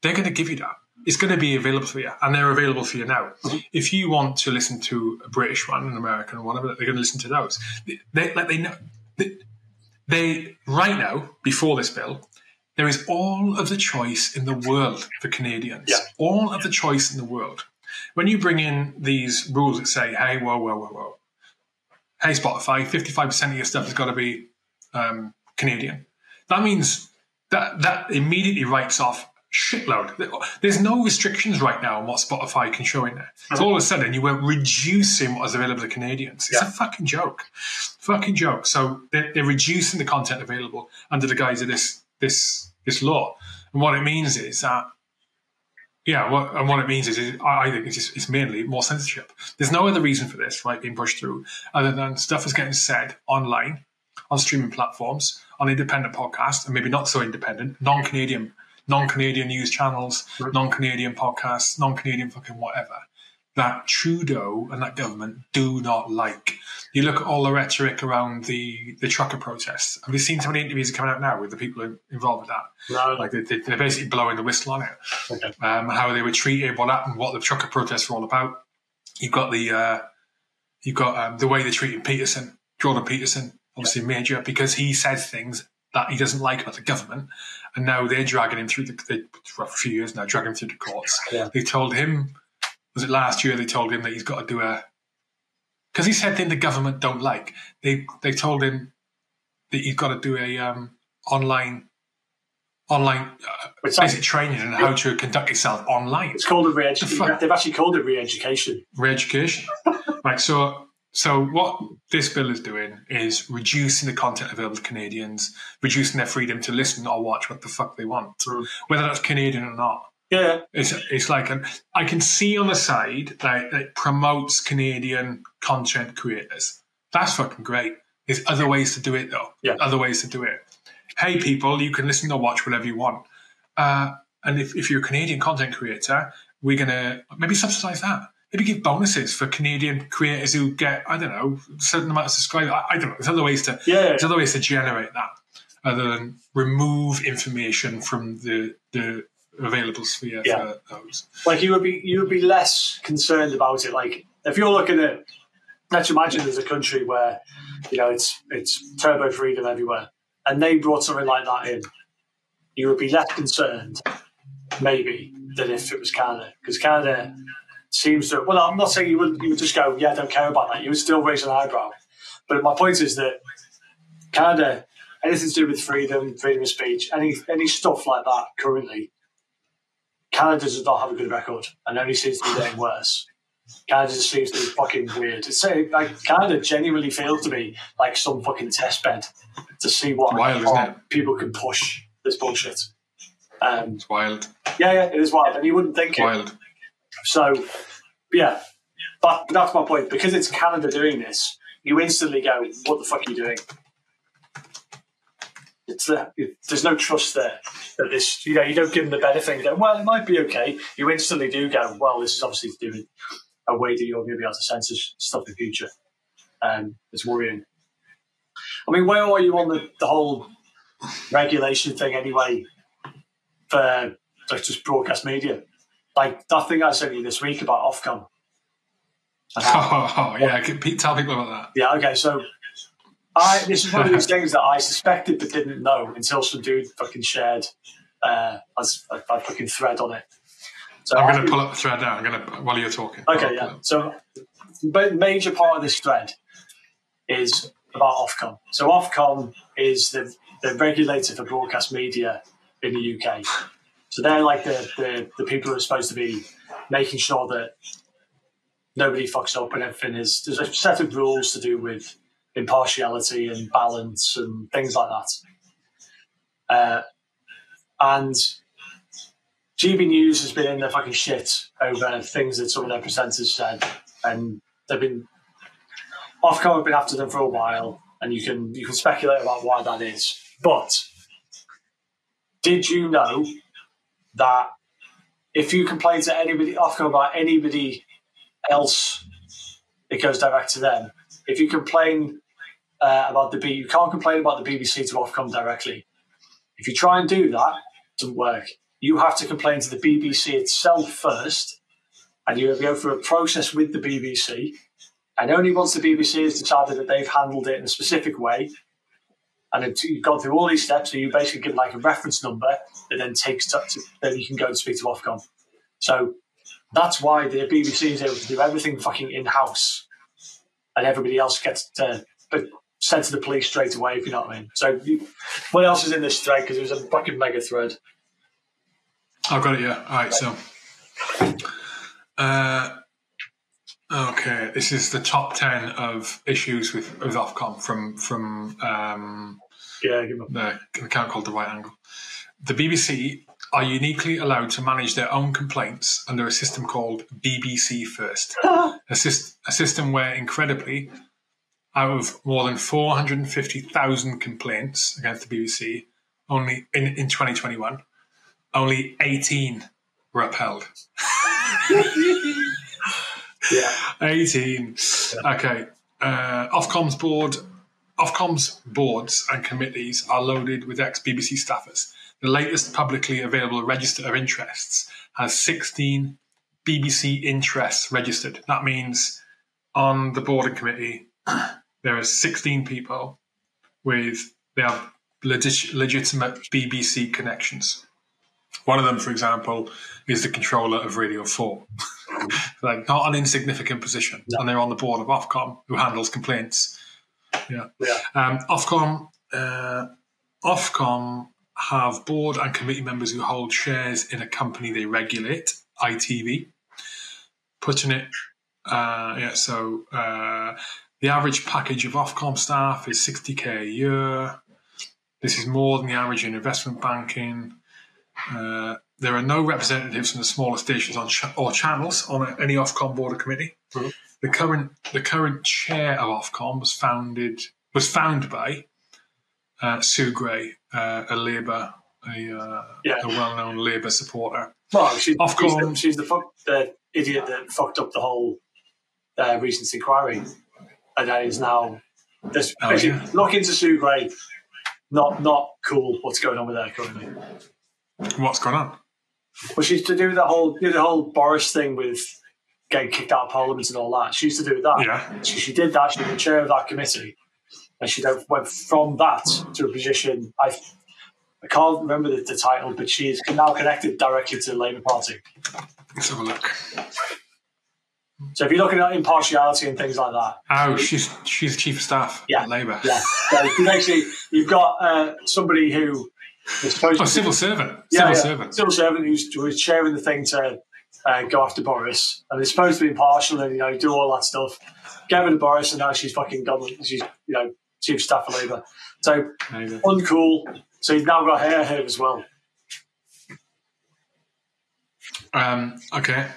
they're going to give you that. It's going to be available for you, and they're available for you now. Mm-hmm. If you want to listen to a British one, an American, or whatever, they're going to listen to those. They, they, like they know. They, they right now, before this bill, there is all of the choice in the world for Canadians. Yeah. All of the choice in the world. When you bring in these rules that say, hey, whoa, whoa, whoa, whoa. Hey, Spotify, 55% of your stuff has got to be um, Canadian. That means that that immediately writes off shitload. There's no restrictions right now on what Spotify can show in there. So all of a sudden you were reducing what is available to Canadians. It's yeah. a fucking joke. Fucking joke. So they're, they're, reducing the content available under the guise of this this this law. And what it means is that yeah, what, and what it means is, is I think it's, just, it's mainly more censorship. There's no other reason for this, right, being pushed through, other than stuff is getting said online, on streaming platforms, on independent podcasts, and maybe not so independent, non-Canadian non-Canadian news channels, non-Canadian podcasts, non-Canadian fucking whatever that Trudeau and that government do not like. You look at all the rhetoric around the, the trucker protests. Have you seen some of the interviews coming out now with the people involved with that? No. Like they, are basically blowing the whistle on it. Okay. Um, how they were treated, what happened, what the trucker protests were all about. You've got the uh, you've got um, the way they treated Peterson, Jordan Peterson, obviously yeah. major because he says things that he doesn't like about the government, and now they're dragging him through the they, for a few years now, dragging him through the courts. Yeah. They told him, was it last year? They told him that he's got to do a because he said thing the government don't like. They they told him that he's got to do a um, online online uh, basic training on how to conduct yourself online. It's called a re-education. They've actually called it re-education. Re-education. right. So so what this bill is doing is reducing the content available to Canadians, reducing their freedom to listen or watch what the fuck they want, mm. whether that's Canadian or not. Yeah, it's it's like an, I can see on the side that it promotes Canadian content creators. That's fucking great. There's other ways to do it though. Yeah, other ways to do it. Hey, people, you can listen or watch whatever you want. Uh, and if, if you're a Canadian content creator, we're gonna maybe subsidize that maybe give bonuses for Canadian creators who get, I don't know, a certain amount of subscribers. I, I don't know. There's other ways to yeah. there's other ways to generate that other than remove information from the the available sphere Yeah. for those. like you would be you would be less concerned about it. Like if you're looking at let's imagine there's a country where you know it's it's turbo freedom everywhere, and they brought something like that in, you would be less concerned maybe than if it was Canada because Canada seems to. Well, I'm not saying you would you would just go yeah I don't care about that. You would still raise an eyebrow, but my point is that Canada anything to do with freedom, freedom of speech, any any stuff like that currently. Canada does not have a good record and only seems to be getting worse. Canada just seems to be fucking weird. It's uh, like Canada genuinely feels to be like some fucking test bed to see what Wild, people can push this bullshit. Um, It's wild, yeah, yeah, it is wild, and you wouldn't think it. wild. So, yeah, but that's my point. Because it's Canada doing this, you instantly go, "What the fuck are you doing?" It's the, there's no trust there that this. You know, you don't give them the benefit. You go, "Well, it might be okay." You instantly do go, "Well, this is obviously to do with a way that you're going to be able to censor stuff in the future." Um, it's worrying. I mean, where are you on the, the whole regulation thing anyway? For like just broadcast media, like that thing I sent you this week about Ofcom. Oh, yeah, can Pete tell people about that. yeah, okay, so I this is one of these things that I suspected but didn't know until some dude fucking shared uh, as a, a fucking thread on it. So I'm going to pull up the thread now. I'm going to while you're talking. Okay, yeah. So, but major part of this thread is about Ofcom. So, Ofcom is the, the regulator for broadcast media in the UK. So, they're like the, the, the people who are supposed to be making sure that nobody fucks up and everything is. There's a set of rules to do with impartiality and balance and things like that. Uh, and GB News has been in the fucking shit over things that some of their presenters said, and they've been Ofcom have been after them for a while, and you can you can speculate about why that is. But did you know that if you complain to anybody Ofcom about anybody else, it goes direct to them. If you complain uh, about the B, you can't complain about the BBC to Ofcom directly. If you try and do that, it doesn't work you have to complain to the BBC itself first, and you go through a process with the BBC. And only once the BBC has decided that they've handled it in a specific way, and you've gone through all these steps, so you basically give like a reference number that then takes to then you can go and speak to Ofcom. So that's why the BBC is able to do everything fucking in house, and everybody else gets to, but sent to the police straight away. If you know what I mean. So you, what else is in this thread? Because it was a fucking mega thread. I've got it. Yeah. All right. So, uh, okay, this is the top ten of issues with with Ofcom from from um, Yeah, the an account called the Right Angle. The BBC are uniquely allowed to manage their own complaints under a system called BBC First, a, syst- a system where, incredibly, out of more than 450,000 complaints against the BBC, only in, in 2021, only 18 were upheld. yeah. 18. Okay. Uh, Ofcom's board, Ofcom's boards and committees are loaded with ex-BBC staffers. The latest publicly available register of interests has 16 BBC interests registered. That means on the board and committee there are 16 people with they have legit, legitimate BBC connections. One of them, for example, is the controller of Radio 4 like not an insignificant position, No. and they're on the board of Ofcom, who handles complaints. Yeah, Yeah. Um, Ofcom, uh, Ofcom have board and committee members who hold shares in a company they regulate, ITV. Putting it, uh, yeah. So uh, the average package of Ofcom staff is sixty k a year. This is more than the average in investment banking. Uh, there are no representatives from the smaller stations on ch- or channels on any Ofcom board or committee. Mhm. The current the current chair of Ofcom was founded was found by uh, Sue Gray, uh, a Labour, a, uh, Yeah. a well-known Labour supporter. Well, she's, she's, the, she's the, fuck, the idiot that fucked up the whole uh, inquiry, and that is now. This, Oh, yeah. Look into Sue Gray. Not not cool. What's going on with her currently? What's going on? Well, she used to do the whole do the whole Boris thing with getting kicked out of Parliament and all that. She used to do that. Yeah. She, she did that. She was the chair of that committee, and she then went from that to a position. I I can't remember the, the title, but she is now connected directly to the Labour Party. Let's have a look. So if you're looking at impartiality and things like that, Oh, she's she's chief of staff Yeah. Labour. yeah. So basically, you've got uh, somebody who is supposed Oh, to civil servant. Yeah, civil yeah. servant. civil servant who's, who's chairing the thing to uh, go after Boris, and they're supposed to be impartial and you know do all that stuff. Get rid of Boris, and now she's fucking gone. She's you know chief of staff for Labour. So uncool. So you've now got her here as well. Um, okay.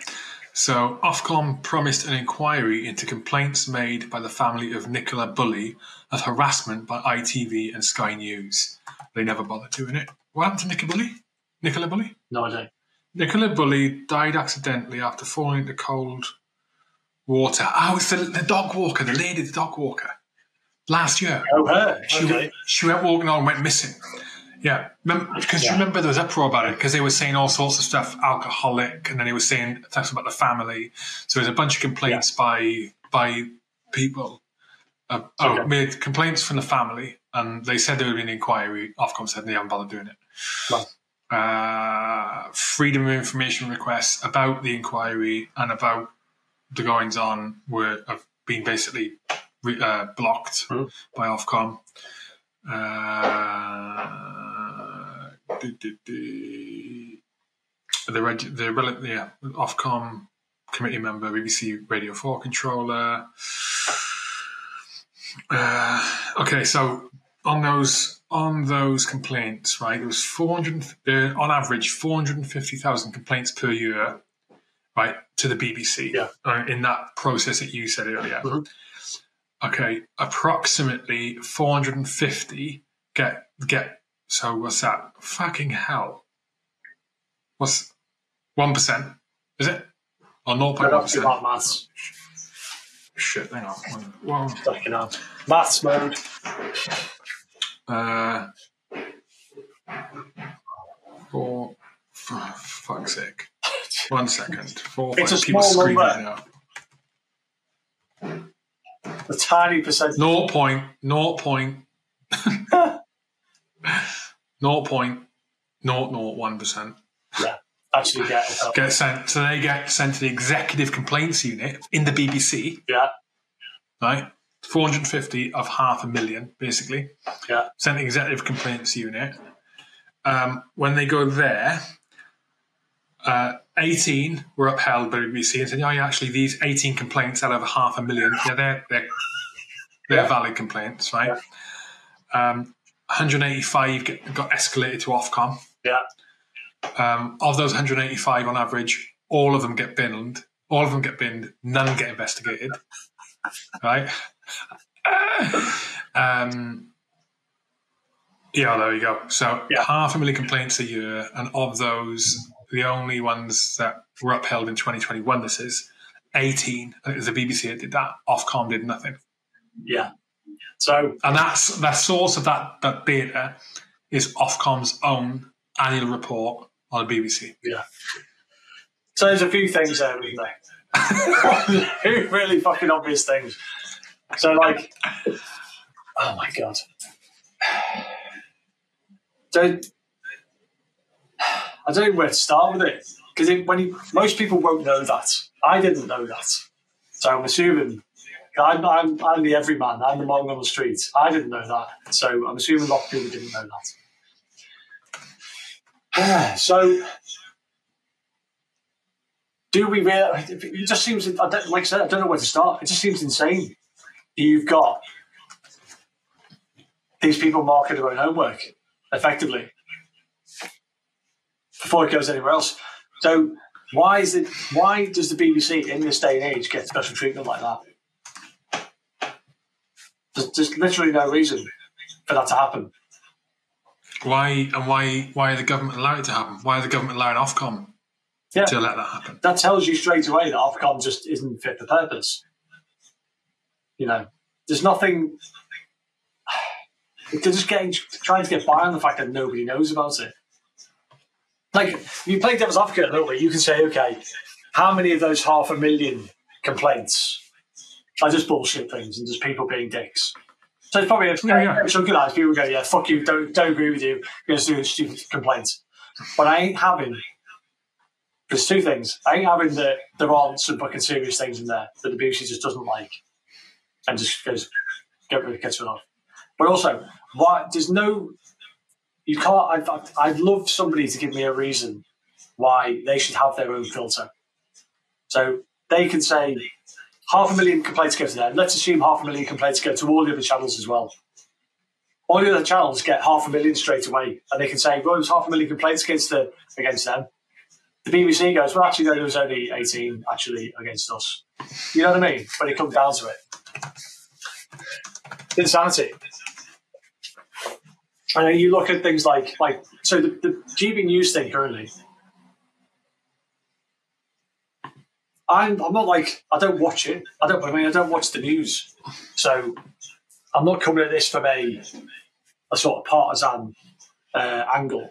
So Ofcom promised an inquiry into complaints made by the family of Nicola Bulley of harassment by ITV and Sky News. They never bothered doing it. What happened to Nicola Bulley? Nicola Bulley? No idea. Nicola Bulley died accidentally after falling into cold water. Oh, it's the, the dog walker, the lady, the dog walker. Last year. Oh, her. She, Okay. she went walking on and went missing. Yeah, because you Yeah. remember there was uproar about it because they were saying all sorts of stuff, alcoholic, and then he was saying things about the family. So there's a bunch of complaints by by people. Uh, oh, Okay. made complaints from the family, and they said there would be an inquiry. Ofcom said they haven't bothered doing it. Right. Uh, freedom of information requests about the inquiry and about the goings on were have been basically re, uh, blocked Mhm. by Ofcom. Uh, the the rel- yeah Ofcom committee member, BBC Radio Four controller. Uh, okay, so on those on those complaints, right? There was four hundred, uh, on average, four hundred and fifty thousand complaints per year, right, to the BBC. Yeah. uh, in that process that you said earlier. Mhm. Okay, approximately four hundred and fifty get get. So what's that? Fucking hell. What's one percent? Is it? Or zero I point one don't do percent? that maths. Shit, hang on. One, one, Fucking hell. Maths mode. Uh, four. For fuck's sake. One second. Four. It's five, a people small screaming number. now. A tiny percent. Zero point. Zero point. Zero point. Zero zero one percent Yeah. Actually get get sent. So they get sent to the executive complaints unit in the BBC. Yeah. Right. 450 of half a million, basically. Yeah. Sent the executive complaints unit. Um, when they go there, uh, 18 were upheld by the BBC and said, oh, yeah, actually, these 18 complaints out of half a million, yeah, they're, they're, they're Yeah. valid complaints, right? Um, 185 get, got escalated to Ofcom. Yeah. Um, of those 185 on average, all of them get binned. All of them get binned. None get investigated. right? um, yeah, there you go. So Yeah. half a million complaints a year, and of those, the only ones that were upheld in 2021, this is 18. I think it was the BBC that did that. Ofcom did nothing. Yeah. So And that's the source of that, that data is Ofcom's own annual report on the BBC. Yeah. So there's a few things there, isn't there? Really fucking obvious things. So like, oh my god. Don't. I don't know where to start with it because when you, most people won't know that. I didn't know that, so I'm assuming. I'm, I'm, I'm the everyman. I'm the mong on the street. I didn't know that, so I'm assuming a lot of people didn't know that. so do we really? It just seems. Like I said, I don't know where to start. It just seems insane. You've got these people marking their own homework effectively before it goes anywhere else. So why is it? Why does the BBC in this day and age get special treatment like that? There's, there's literally no reason for that to happen. Why and why why are the government allowing it to happen? Why are the government allowing Ofcom Yeah. to let that happen? that tells you straight away that Ofcom just isn't fit for purpose. You know, there's nothing. They're just getting trying to get by on the fact that nobody knows about it. like you play devil's advocate a little bit, you can say, okay, how many of those half a million complaints are just bullshit things and just people being dicks? So it's probably a, Yeah, yeah. some good eyes. People go, yeah, fuck you, don't don't agree with you. You're just doing stupid complaints. But I ain't having. There's two things. I ain't having that there aren't some fucking serious things in there that the BBC just doesn't like, and just goes get rid of gets rid of. But also, why there's no you can't. I'd- I'd love somebody to give me a reason why they should have their own filter. So they can say half a million complaints go to them. Let's assume half a million complaints go to all the other channels as well. All the other channels get half a million straight away, and they can say, "Well, there's half a million complaints against the against them." The BBC goes, "Well, actually, no, there was only 18 actually against us." You know what I mean? When it comes down to it, insanity. And you look at things like like so the, the GB News thing currently. I'm I'm not like I don't watch it. I don't. I mean, I don't watch the news, so I'm not coming at this from a a sort of partisan uh, angle.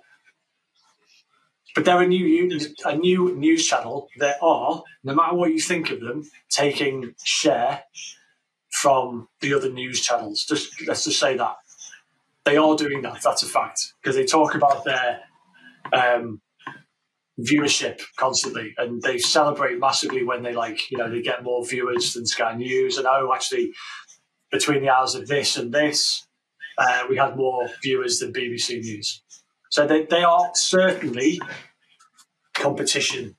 But they're a new a new news channel. There are, no matter what you think of them, taking share from the other news channels. Just let's just say that they are doing that. That's a fact because they talk about their um, viewership constantly, and they celebrate massively when they like you know they get more viewers than Sky News. And oh, actually, between the hours of this and this, uh, we had more viewers than BBC News. So they, they are certainly competition.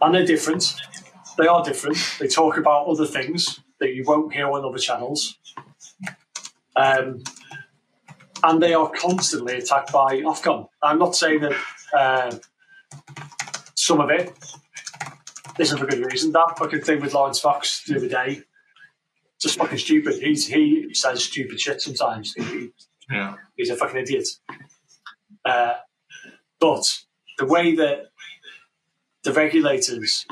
And they're different. They are different. They talk about other things that you won't hear on other channels. Um, and they are constantly attacked by Ofcom. I'm not saying that uh, some of it isn't for good reason. That fucking thing with Laurence Fox the other day, just fucking stupid. He's, he says stupid shit sometimes. He, Yeah. he's a fucking idiot. Uh, but the way that the regulators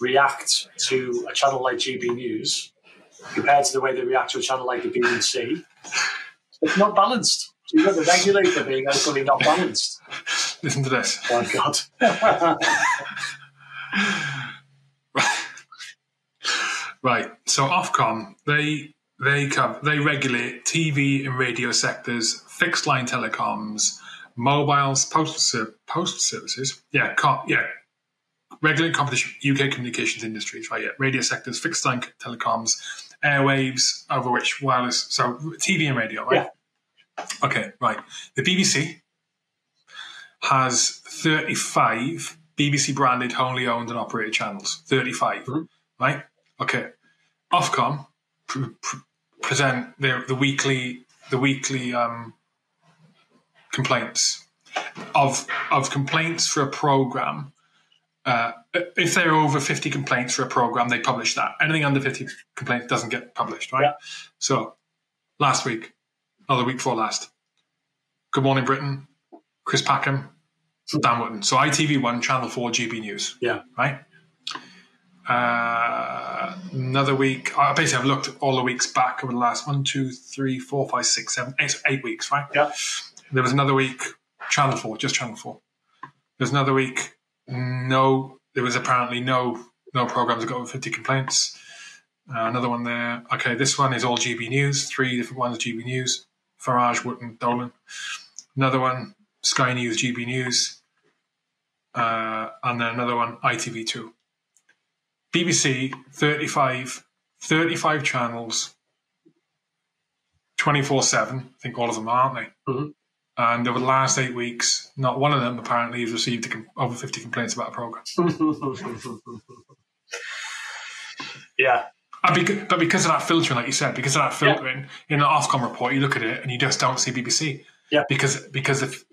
react to a channel like GB News compared to the way they react to a channel like the BBC, it's not balanced. You've got the regulator being equally not balanced. Listen to this. Oh, my God. Right. So Ofcom, they they cover, they regulate TV and radio sectors, fixed line telecoms, mobiles, postal postal services. Yeah, co- yeah. Regulate competition, UK communications industries. Right. Yeah. Radio sectors, fixed line telecoms, airwaves, over which wireless. So TV and radio. Right. Okay. Right. The BBC has 35 BBC branded, wholly owned and operated channels. 35. Mhm. Right. Okay. Ofcom pr- pr- present the the weekly the weekly um, complaints of of complaints for a program. Uh, if there are over fifty complaints for a program, they publish that. Anything under fifty complaints doesn't get published, right? Yeah. So, last week, or the week before last, Good Morning Britain, Chris Packham, Dan Wootton. So ITV1, Channel 4, GB News Yeah. right? Uh, another week. I basically I've looked all the weeks back over the last one, two, three, four, five, six, seven, eight, eight weeks, right? Yeah. There was another week, Channel Four, just Channel Four. There's another week, no. There was apparently no no programs that got over 50 complaints. Uh, another one there. Okay, this one is all GB News. Three different ones GB News. Farage, Wootton, Dolan. Another one, Sky News, GB News. Uh, and then another one, ITV2. BBC, 35, 35 channels, 24 7. I think all of them are, aren't they? Mhm. And over the last eight weeks, not one of them apparently has received over 50 complaints about a program. yeah. But because of that filtering, like you said, because of that filtering in the Ofcom report, you look at it and you just don't see BBC. Yeah. Because because if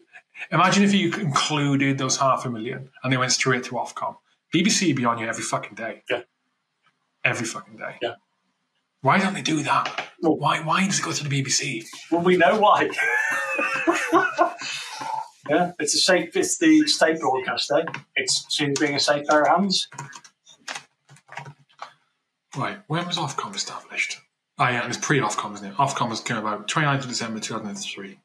imagine if you included those half a million and they went straight to Ofcom, BBC would be on you every fucking day. Yeah. Every fucking day. Yeah. Why don't they do that? Well- why why does it go to the BBC? Well, we know why. yeah, it's a safe. It's the state broadcaster. Eh? It's seen as being a safe pair of hands. Right. When was Ofcom established? Oh yeah, it was pre Ofcom, isn't it? Ofcom was came about 29th of December 2003.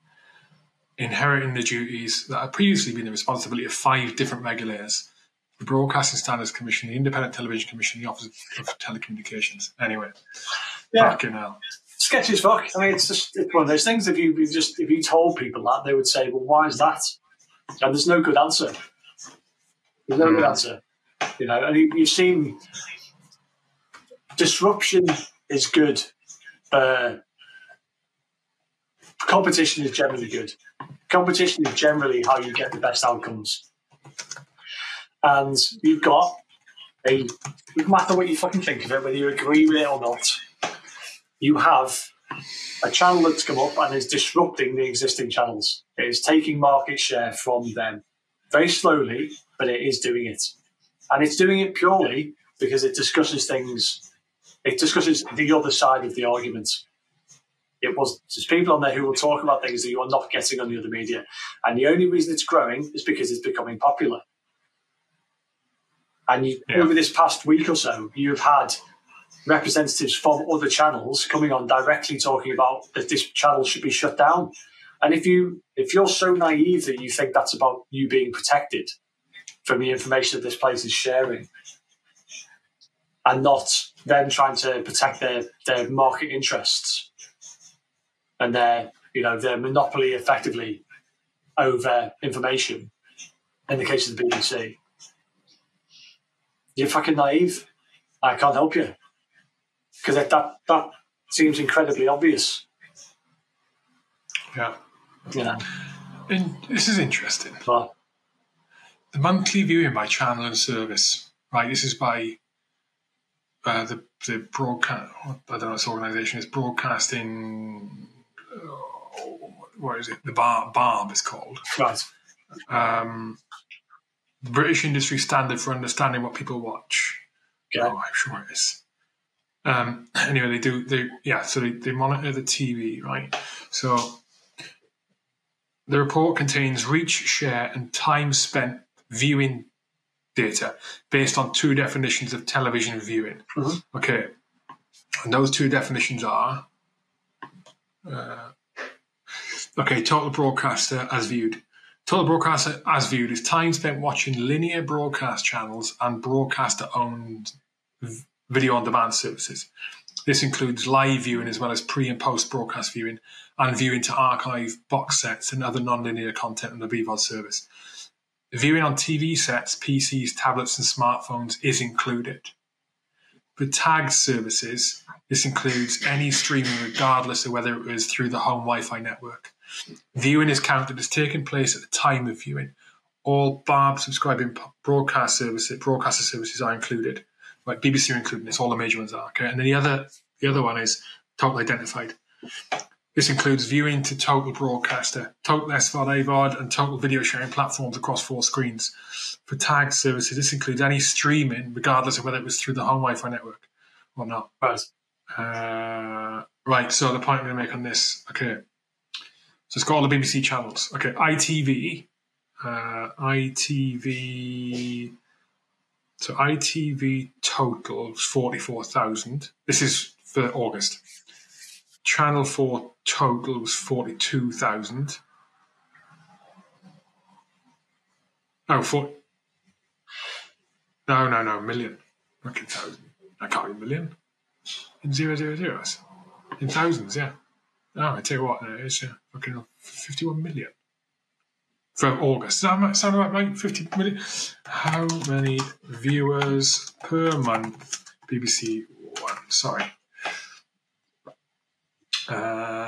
inheriting the duties that had previously been the responsibility of five different regulators the Broadcasting Standards Commission, the Independent Television Commission, the Office of Telecommunications. Anyway, Yeah. fucking hell. sketchy as fuck. I mean, it's just it's one of those things. If you, if you just if you told people that, they would say, "Well, why is that?" And there's no good answer. There's no good Mm. answer. You know, and you, you've seen disruption is good. Uh, competition is generally good. Competition is generally how you get the best outcomes. And you've got a, no matter what you fucking think of it, whether you agree with it or not, you have a channel that's come up and is disrupting the existing channels. It is taking market share from them very slowly, but it is doing it. And it's doing it purely because it discusses things, it discusses the other side of the argument. It was there's people on there who will talk about things that you are not getting on the other media. And the only reason it's growing is because it's becoming popular. And you, Yeah. over this past week or so, you've had representatives from other channels coming on directly talking about that this channel should be shut down. And if you if you're so naive that you think that's about you being protected from the information that this place is sharing, and not them trying to protect their, their market interests and their you know their monopoly effectively over information in the case of the BBC, you're fucking naive. I can't help you because that, that that seems incredibly obvious. Yeah. You know, And this is interesting. but The monthly viewing by channel and service, right? This is by uh, the the broadcast. I don't know what this organisation is. Broadcasting. Uh, what is it? The Bar Barb is called. right, Um, the British Industry Standard for Understanding What People Watch. okay, Oh, I'm sure it is. Um, anyway, they do. They yeah. So they, they monitor the TV, right? So the report contains reach, share, and time spent viewing data based on two definitions of television viewing. Mhm. Okay, and those two definitions are. Uh, okay, total broadcaster as viewed. Total broadcaster as viewed is time spent watching linear broadcast channels and broadcaster owned video on demand services. This includes live viewing as well as pre and post broadcast viewing and viewing to archive box sets and other non-linear content on the BVOD service. Viewing on TV sets, PCs, tablets, and smartphones is included. For tag services, this includes any streaming regardless of whether it was through the home Wi-Fi network. Viewing is counted as taking place at the time of viewing. All Barb subscribing broadcast services, broadcaster services are included. Like BBC are including this, all the major ones are. Okay, and then the other, the other one is total identified. This includes viewing to total broadcaster, total SVOD, AVOD, and total video sharing platforms across four screens. For tag services, this includes any streaming, regardless of whether it was through the home Wi-Fi network or not. right, Uh, right, so the point I'm going to make on this, okay. So it's got all the BBC channels. Okay, ITV, uh, ITV, so ITV total is 44,000. This is for August. Channel 4 total was 42,000. Oh, four. No, no, no, million. Okay, thousand. I can't be million. In zero, zero, zeros. In thousands, yeah. Oh, I tell you what, uh, it is, yeah. Uh, fucking 51 million. From August. Does that sound right? 50 million? How many viewers per month? BBC One. Sorry. Uh,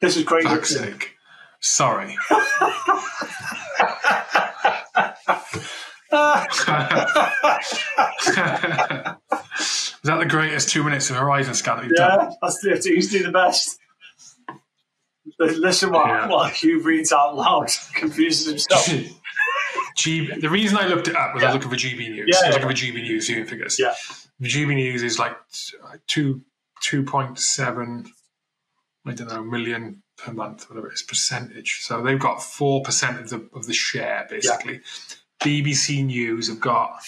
This is great. Fuck's sake. Sorry. Is that the greatest two minutes of Horizon scan that you've done? yeah, done? that's the, it's usually the best. Listen while, Yeah. while Hugh reads out loud, confuses himself. G- the reason I looked it up was I was looking for GB News. Yeah, I was yeah. looking for GB News viewing figures. Yeah. GB News is like two two point seven, I don't know, million per month, whatever it is, percentage. So they've got four percent of the of the share basically. BBC News have got.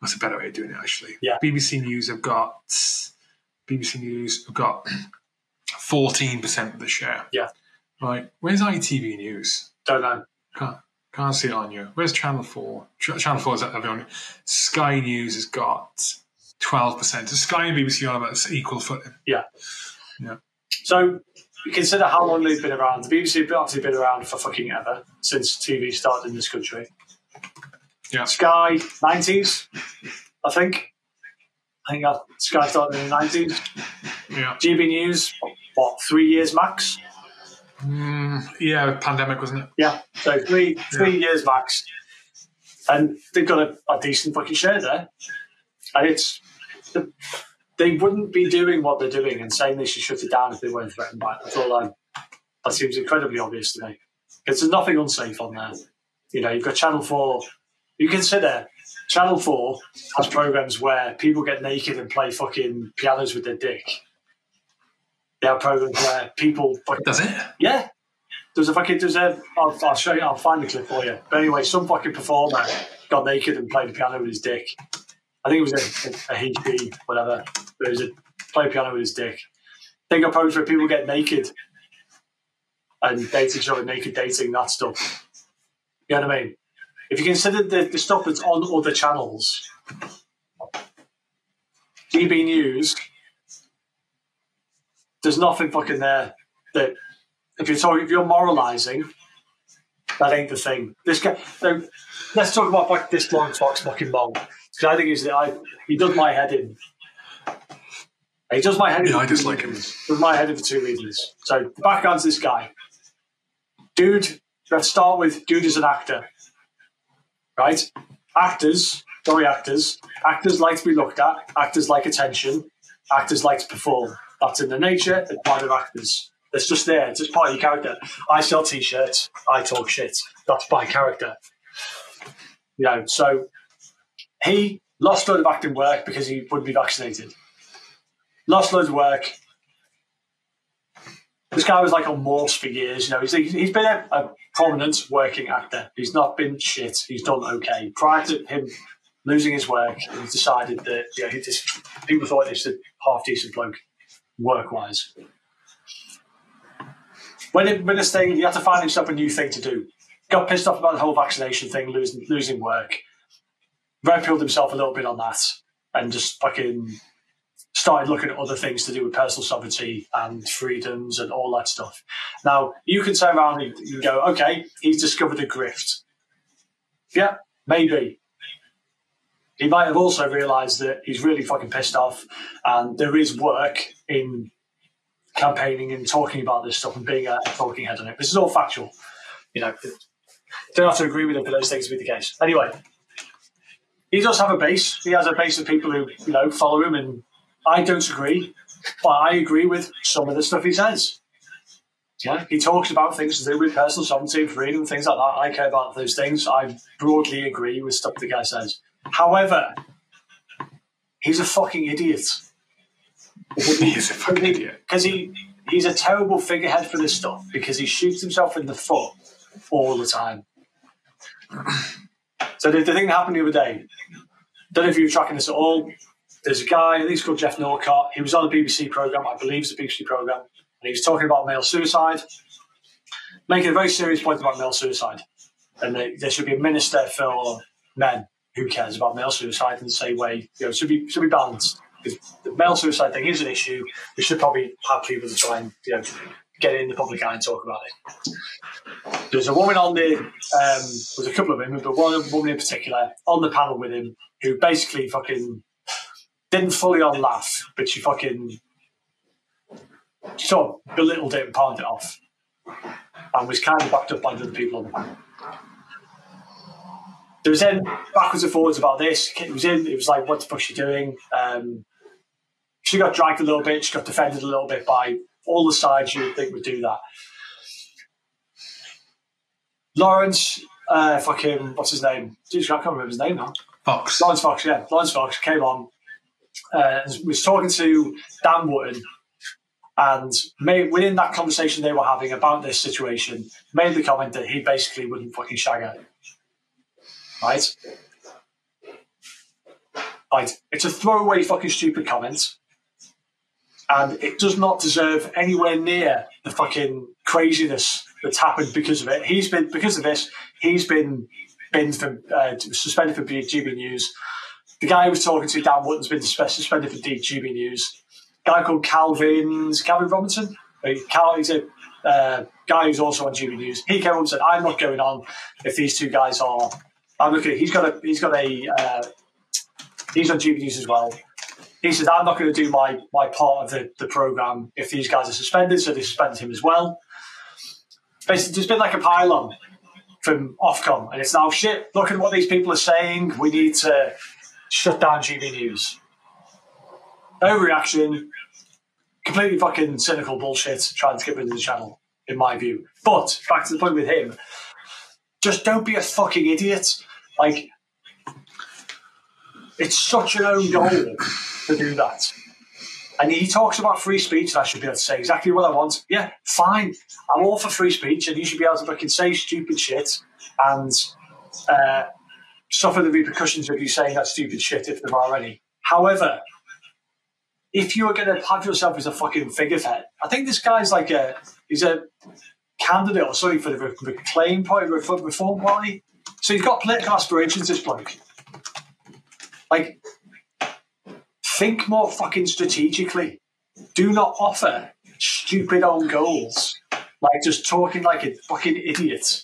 That's a better way of doing it, actually. Yeah. BBC News have got. BBC News have got fourteen percent of the share. Yeah. Right. Where's ITV News? Don't know. Can't, can't see it on you. Where's Channel 4? Ch- Channel 4 is the. Sky News has got 12%. So Sky and BBC are about equal footing. Yeah. Yeah. So consider how long they've been around. The BBC have obviously been around for fucking ever since TV started in this country. Yeah. Sky nineties, I think. I think Sky started in the nineties. Yeah. GB News, what three years max? Mm, yeah, pandemic, wasn't it? Yeah, so three three years max, and they've got a, a decent fucking share there. And it's the, they wouldn't be doing what they're doing and saying they should shut it down if they weren't threatened by it. I thought that, that seems incredibly obvious to me. Because there's nothing unsafe on there. You know, you've got Channel Four. You consider Channel Four has programs where people get naked and play fucking pianos with their dick. Have programs where people fucking Does it? yeah. There's a fucking there's a I'll, I'll show you I'll find the clip for you. But anyway, some fucking performer got naked and played the piano with his dick. I think it was a, a, a HP, whatever. But it was a play piano with his dick. They got programs where people get naked and dating show naked dating, that stuff. You know what I mean? If you consider the, the stuff that's on other channels, GB News, there's nothing fucking there that if you're talking, if you're moralising, that ain't the thing. This guy. So let's talk about like, this long fox fucking mong because I think he's I he does my head in. He does my head in. Yeah, for I dislike him. Does my head in for two reasons. So the background's this guy, dude. Let's start with dude is an actor, right? Actors, sorry, actors. Actors like to be looked at. Actors like attention. Actors like to perform. That's in the nature and part of actors. It's just there. It's just part of your character. I sell t-shirts. I talk shit. That's my character. You know, so he lost a load of acting work because he wouldn't be vaccinated. Lost loads of work. This guy was like on Morse for years. You know, he's, he's been a, a prominent working actor. He's not been shit. He's done okay. Prior to him losing his work, he decided that you know, he just, people thought he was a half decent bloke work wise. When, it, when this thing, he had to find himself a new thing to do. Got pissed off about the whole vaccination thing, losing losing work. Red pilled himself a little bit on that, and just fucking started looking at other things to do with personal sovereignty and freedoms and all that stuff. Now you can turn around and you go, okay, he's discovered a grift. Yeah, maybe. He might have also realised that he's really fucking pissed off, and there is work in campaigning and talking about this stuff and being a talking head on it. This is all factual. You know, don't have to agree with him for those things to be the case. Anyway, he does have a base. He has a base of people who you know follow him, and I don't agree, but I agree with some of the stuff he says. Yeah, he talks about things to do with personal sovereignty and freedom, things like that. I care about those things. I broadly agree with stuff the guy says. However, he's a fucking idiot. he's a fucking idiot. Because he, he's a terrible figurehead for this stuff because he shoots himself in the foot all the time. So the, the thing that happened the other day, don't know if you were tracking this at all. There's a guy, I think he's called Geoff Norcott. He was on a BBC program, I believe it's a BBC program, and he was talking about male suicide, making a very serious point about male suicide, and there should be a minister for men who cares about male suicide in the same way. You know, should be should be balanced. The male suicide thing is an issue. We should probably have people to try and you know get in the public eye and talk about it. There's a woman on the um, there's a couple of women, but one woman in particular on the panel with him who basically fucking didn't fully on laugh, but she fucking sort of belittled it and palmed it off, and was kind of backed up by the other people on the panel. There was then backwards and forwards about this. It was in. It was like, what the fuck's she doing? Um, she got dragged a little bit. She got defended a little bit by all the sides you would think would do that. Laurence, uh, fucking, what's his name? Jeez, I can't remember his name now. Fox. Laurence Fox, yeah. Laurence Fox came on, uh, was talking to Dan Wootton, and made, within that conversation they were having about this situation, made the comment that he basically wouldn't fucking shag her. Right? Right. It's a throwaway fucking stupid comment. And it does not deserve anywhere near the fucking craziness that's happened because of it. He's been because of this. He's been been from uh, suspended for GB News. The guy who was talking to Dan Wootton's been suspended for GB News. A guy called Calvin Calvin Robinson. Uh, Cal, he's a uh, guy who's also on GB News. He came up and said, "I'm not going on if these two guys are." I'm looking. He's got a. He's got a. Uh, he's on GB News as well. He says, "I'm not going to do my my part of the, the program if these guys are suspended." So they suspend him as well. Basically, there's been like a pylon from Ofcom, and it's now shit. Look at what these people are saying. We need to shut down GB News. Overreaction, completely fucking cynical bullshit. Trying to get rid of the channel, in my view. But back to the point with him, just don't be a fucking idiot. Like, it's such an own goal to do that. And he talks about free speech, and I should be able to say exactly what I want. Yeah, fine. I'm all for free speech, and you should be able to fucking say stupid shit and uh, suffer the repercussions of you saying that stupid shit if there are any. However, if you are going to have yourself as a fucking figurehead, I think this guy's like a he's a candidate or sorry for the Reclaim Party, Reform Party. So he's got political aspirations. This bloke, like think more fucking strategically. Do not offer stupid own goals, like just talking like a fucking idiot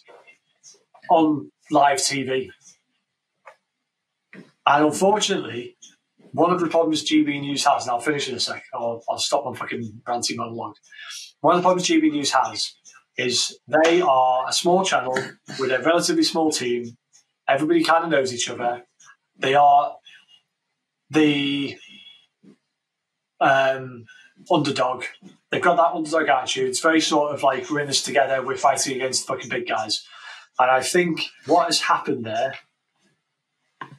on live TV. And unfortunately, one of the problems GB News has, and I'll finish in a sec, I'll, I'll stop my fucking ranting monologue. One of the problems GB News has is they are a small channel with a relatively small team. Everybody kind of knows each other. They are the um, underdog. They've got that underdog attitude. It's very sort of like we're in this together. We're fighting against fucking big guys. And I think what has happened there,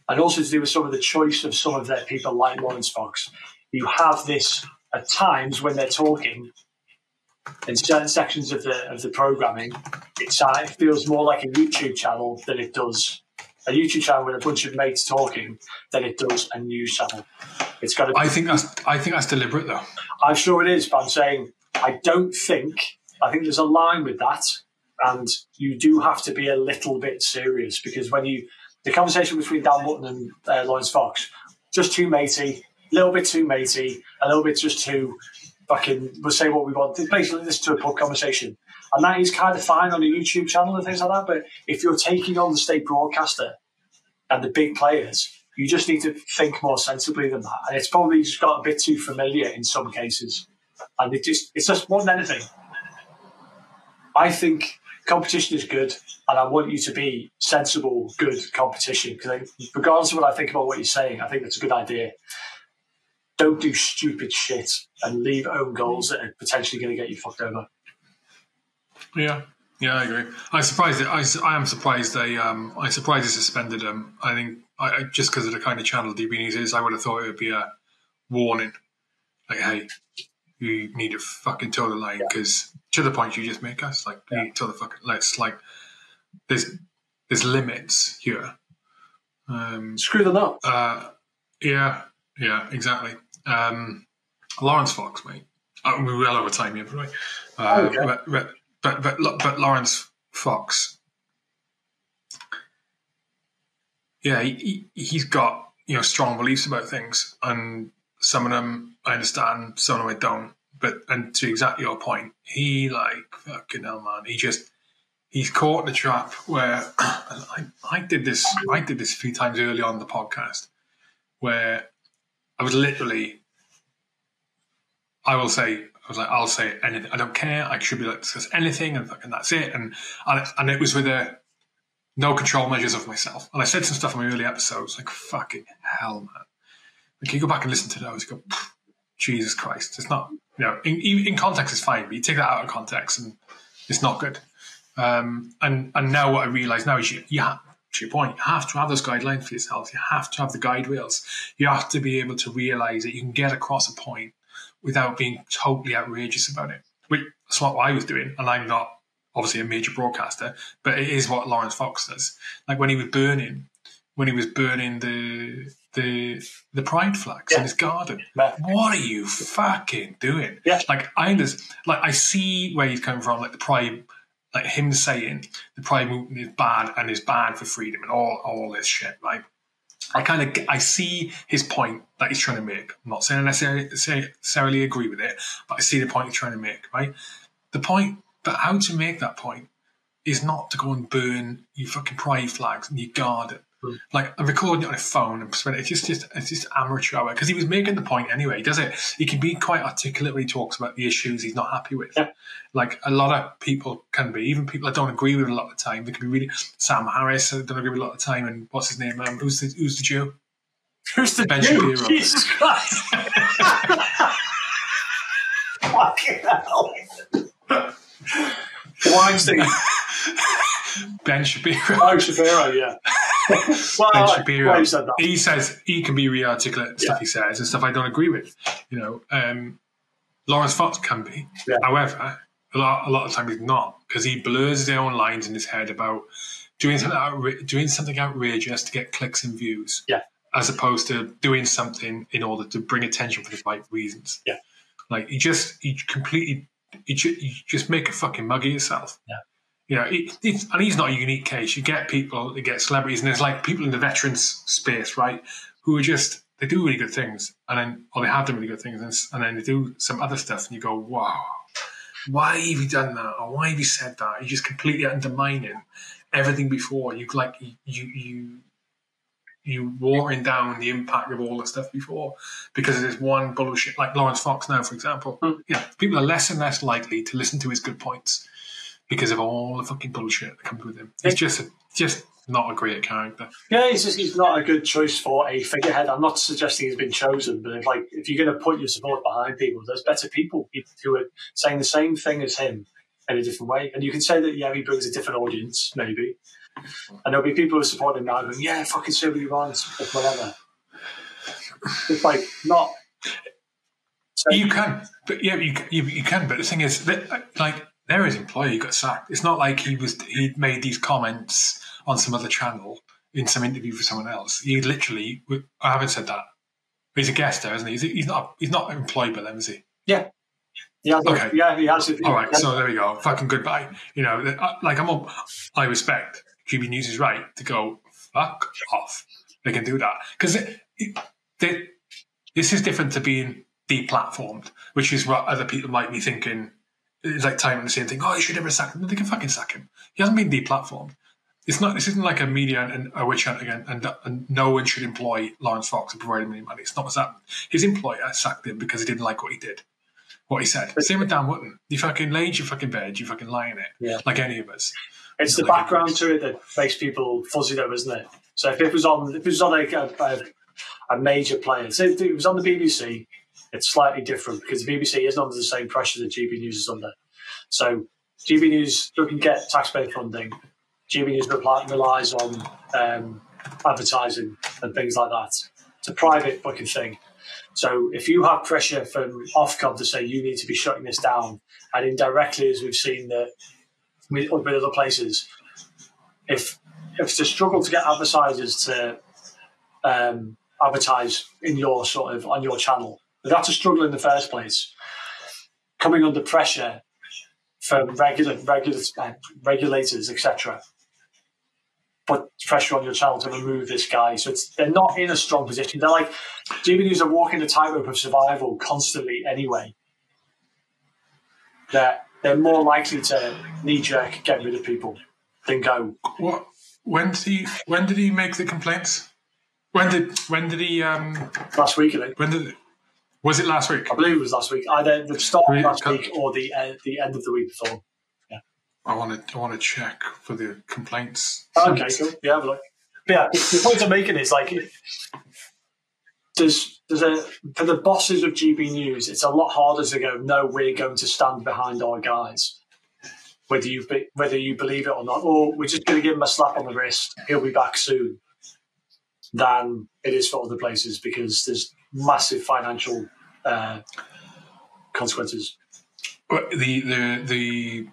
and also to do with some of the choice of some of their people like Laurence Fox, you have this at times when they're talking in certain sections of the of the programming, it's, uh, it feels more like a YouTube channel than it does a YouTube channel with a bunch of mates talking than it does a news channel. It's got. To I think that's. I think that's deliberate, though. I'm sure it is, but I'm saying I don't think. I think there's a line with that, and you do have to be a little bit serious because when you the conversation between Dan Wootton and uh, Laurence Fox, just too matey, a little bit too matey, a little bit just too fucking. We'll say what we want. It's Basically, this to a pub conversation. And that is kind of fine on a YouTube channel and things like that. But if you're taking on the state broadcaster and the big players, you just need to think more sensibly than that. And it's probably just got a bit too familiar in some cases. And it just it's just more than anything. I think competition is good, and I want you to be sensible, good competition. Because regardless of what I think about what you're saying, I think that's a good idea. Don't do stupid shit and leave own goals that are potentially going to get you fucked over. Yeah, yeah, I agree. I'm surprised. I, I am surprised they. Um, I'm surprised they suspended him. I think I, just because of the kind of channel GB News is, I would have thought it would be a warning, like, hey, you need to fucking toe the line because yeah. to the point you just make us, like, yeah. you toe the fucking let's like, there's there's limits here. Um, Screw them up. Uh, yeah, yeah, exactly. Um, Laurence Fox, mate. Uh, we're well over time here, but, uh, okay. but, but but but but Laurence Fox, yeah, he, he's got you know strong beliefs about things, and some of them I understand, some of them I don't. But and to exactly your point, he like fucking hell, man. He just he's caught in the trap where I, I did this. I did this a few times early on the podcast, where I was literally, I will say, I was like, I'll say anything. I don't care. I should be to discuss anything, and, that's it. And, and it was with a no control measures of myself. And I said some stuff in my early episodes, like fucking hell, man. Like you go back and listen to those, go, Jesus Christ, it's not. You know, in, in context, it's fine, but you take that out of context, and it's not good. Um, and and now what I realise now is you, have, to your point, you have to have those guidelines for yourself. You have to have the guide rails. You have to be able to realise that you can get across a point without being totally outrageous about it. Which that's what I was doing, and I'm not obviously a major broadcaster, but it is what Laurence Fox does. Like when he was burning, when he was burning the the the pride flags yeah. in his garden. What are you fucking doing? Yeah. Like I understand, like I see where he's coming from, like the pride like him saying the pride movement is bad and is bad for freedom and all all this shit, right? I kind of I see his point that he's trying to make. I'm not saying I necessarily, agree with it, but I see the point he's trying to make, right? The point, but how to make that point is not to go and burn your fucking pride flags and your garden. Like recording it on a phone and it's just, just it's just amateur hour because he was making the point anyway. Does it? He can be quite articulate when he talks about the issues he's not happy with. Yeah. Like a lot of people can be, even people I don't agree with a lot of the time. They can be really Sam Harris. I don't agree with a lot of the time. And what's his name? Um, who's the who's the Jew? Who's the ben Jew? Shapiro. Jesus Christ! Fucking hell! Weinstein. Ben Shapiro. Oh, Shapiro, yeah. well, ben Shapiro. He says he can be really articulate stuff he says and stuff I don't agree with. You know, um, Laurence Fox can be. Yeah. However, a lot, a lot of time he's not because he blurs his own lines in his head about doing something outra- doing something outrageous to get clicks and views. Yeah. As opposed to doing something in order to bring attention for the right reasons. Yeah. Like he just he completely he, just make a fucking mug of yourself. Yeah you know, it, and he's not a unique case. You get people, you get celebrities, and there's like people in the veterans space, right, who are just they do really good things, and then or they have done really good things, and, and then they do some other stuff, and you go, wow, why have you done that, or why have you said that? You're just completely undermining everything before. You like you you you watering down the impact of all the stuff before because there's one bullshit like Laurence Fox now, for example. Mm. You know, people are less and less likely to listen to his good points because of all the fucking bullshit that comes with him. He's just a, just not a great character. Yeah, he's just he's not a good choice for a figurehead. I'm not suggesting he's been chosen, but if like if you're going to put your support behind people, there's better people who are saying the same thing as him in a different way. And you can say that yeah, he brings a different audience, maybe. And there'll be people who support him now going, yeah, fucking say what you want, whatever. It's like not. You can, but yeah, you, you you can. But the thing is, that, like they're his employee got sacked. It's not like he was he made these comments on some other channel in some interview for someone else. He literally, I haven't said that. He's a guest there, isn't he? He's not. He's not employed by them, is he? Yeah. Yeah. Okay. Yeah, he has. All right. So there we go. Fucking goodbye. You know, like I'm. All, I respect GB News is right to go fuck off. They can do that because this is different to being deplatformed, which is what other people might be thinking it's like timing the same thing. Oh, you should never sack him. They can fucking sack him. He hasn't been deplatformed. It's not. This isn't like a media and, a witch hunt again, and, and, no one should employ Laurence Fox and provide him any money. It's not what's happened. His employer sacked him because he didn't like what he did, what he said. Same with Dan Wootton. You fucking laid your fucking bed. You fucking lie in it, yeah. like any of us. It's the like background to it that makes people fuzzy, though, isn't it? So if it was on, if it was on like a, a, a major player, say if it was on the BBC, it's slightly different because the BBC isn't under the same pressure that GB News is under. So GB News doesn't get taxpayer funding. GB News relies on um, advertising and things like that. It's a private fucking thing. So if you have pressure from Ofcom to say you need to be shutting this down, and indirectly, as we've seen that with, with other places, if if it's a struggle to get advertisers to um, advertise in your sort of on your channel, that's a struggle in the first place. Coming under pressure from regular, regular uh, regulators, etc. Put pressure on your channel to remove this guy. So they're not in a strong position. They're like GB News are walking the tightrope of survival constantly anyway. They're, they're more likely to knee jerk get rid of people than go. What? When did he? When did he make the complaints? When did? When did he? Um, last week, I think. When did? Was it last week? I believe it was last week. Either the start of last week or the uh, the end of the week before. Yeah. I want to I want to check for the complaints. Okay, cool. Yeah, have a look. But yeah, the point I'm making is like there's there's a for the bosses of GB News, it's a lot harder to go. No, we're going to stand behind our guys, whether you be, whether you believe it or not, or we're just going to give him a slap on the wrist. He'll be back soon. Than it is for other places because there's massive financial uh, consequences. But the the the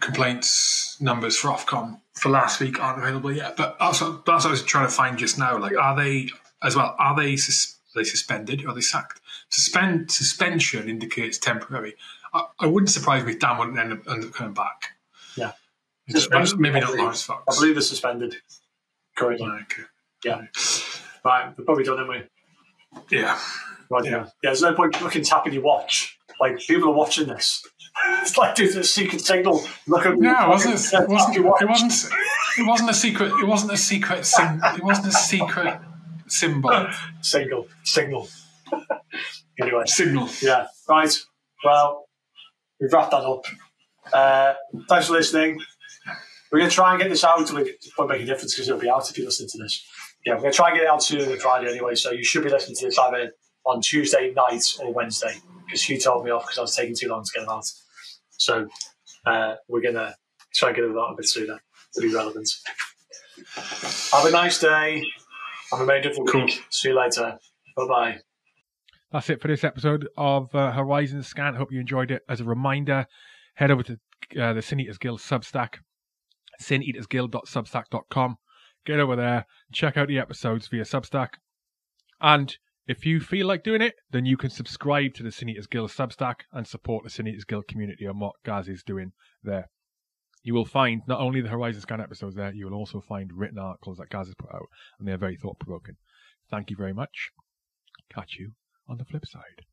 complaints numbers for Ofcom for last week aren't available yet. But also that's what I was trying to find just now. Like, are they as well? Are they sus- are they suspended? Or are they sacked? Suspend suspension indicates temporary. I, I wouldn't surprise me if Dan wouldn't end up, end up coming back. Yeah. Maybe not Laurence I believe they're suspended currently. Okay. Yeah. Right, we're probably done, haven't we? Yeah. Right, Yeah. yeah. There's no point looking tapping your watch. Like people are watching this. It's like there's a secret signal. Look at No, it wasn't. It wasn't. It wasn't. It wasn't a secret. It wasn't a secret. Sim, it wasn't a secret symbol. Signal. Signal. anyway, Signal. yeah. Right. Well, we've wrapped that up. Uh, thanks for listening. We're going to try and get this out. It won't make a difference because it'll be out if you listen to this. Yeah, we're going to try and get it out sooner than Friday anyway. So you should be listening to this either on Tuesday night or Wednesday because Hugh told me off because I was taking too long to get them out. So uh, we're going to try and get it out a bit sooner to be relevant. Have a nice day. Have a of Cool. week. See you later. Bye bye. That's it for this episode of uh, Horizon Scan. Hope you enjoyed it. As a reminder, head over to uh, the Sin Eaters Guild Substack, sineatersguild.substack.com. Get over there, check out the episodes via Substack. And if you feel like doing it, then you can subscribe to the Sin Eaters Guild Substack and support the Sin Eaters Guild community and what Gaz is doing there. You will find not only the Horizon Scan episodes there, you will also find written articles that Gaz has put out, and they are very thought provoking. Thank you very much. Catch you on the flip side.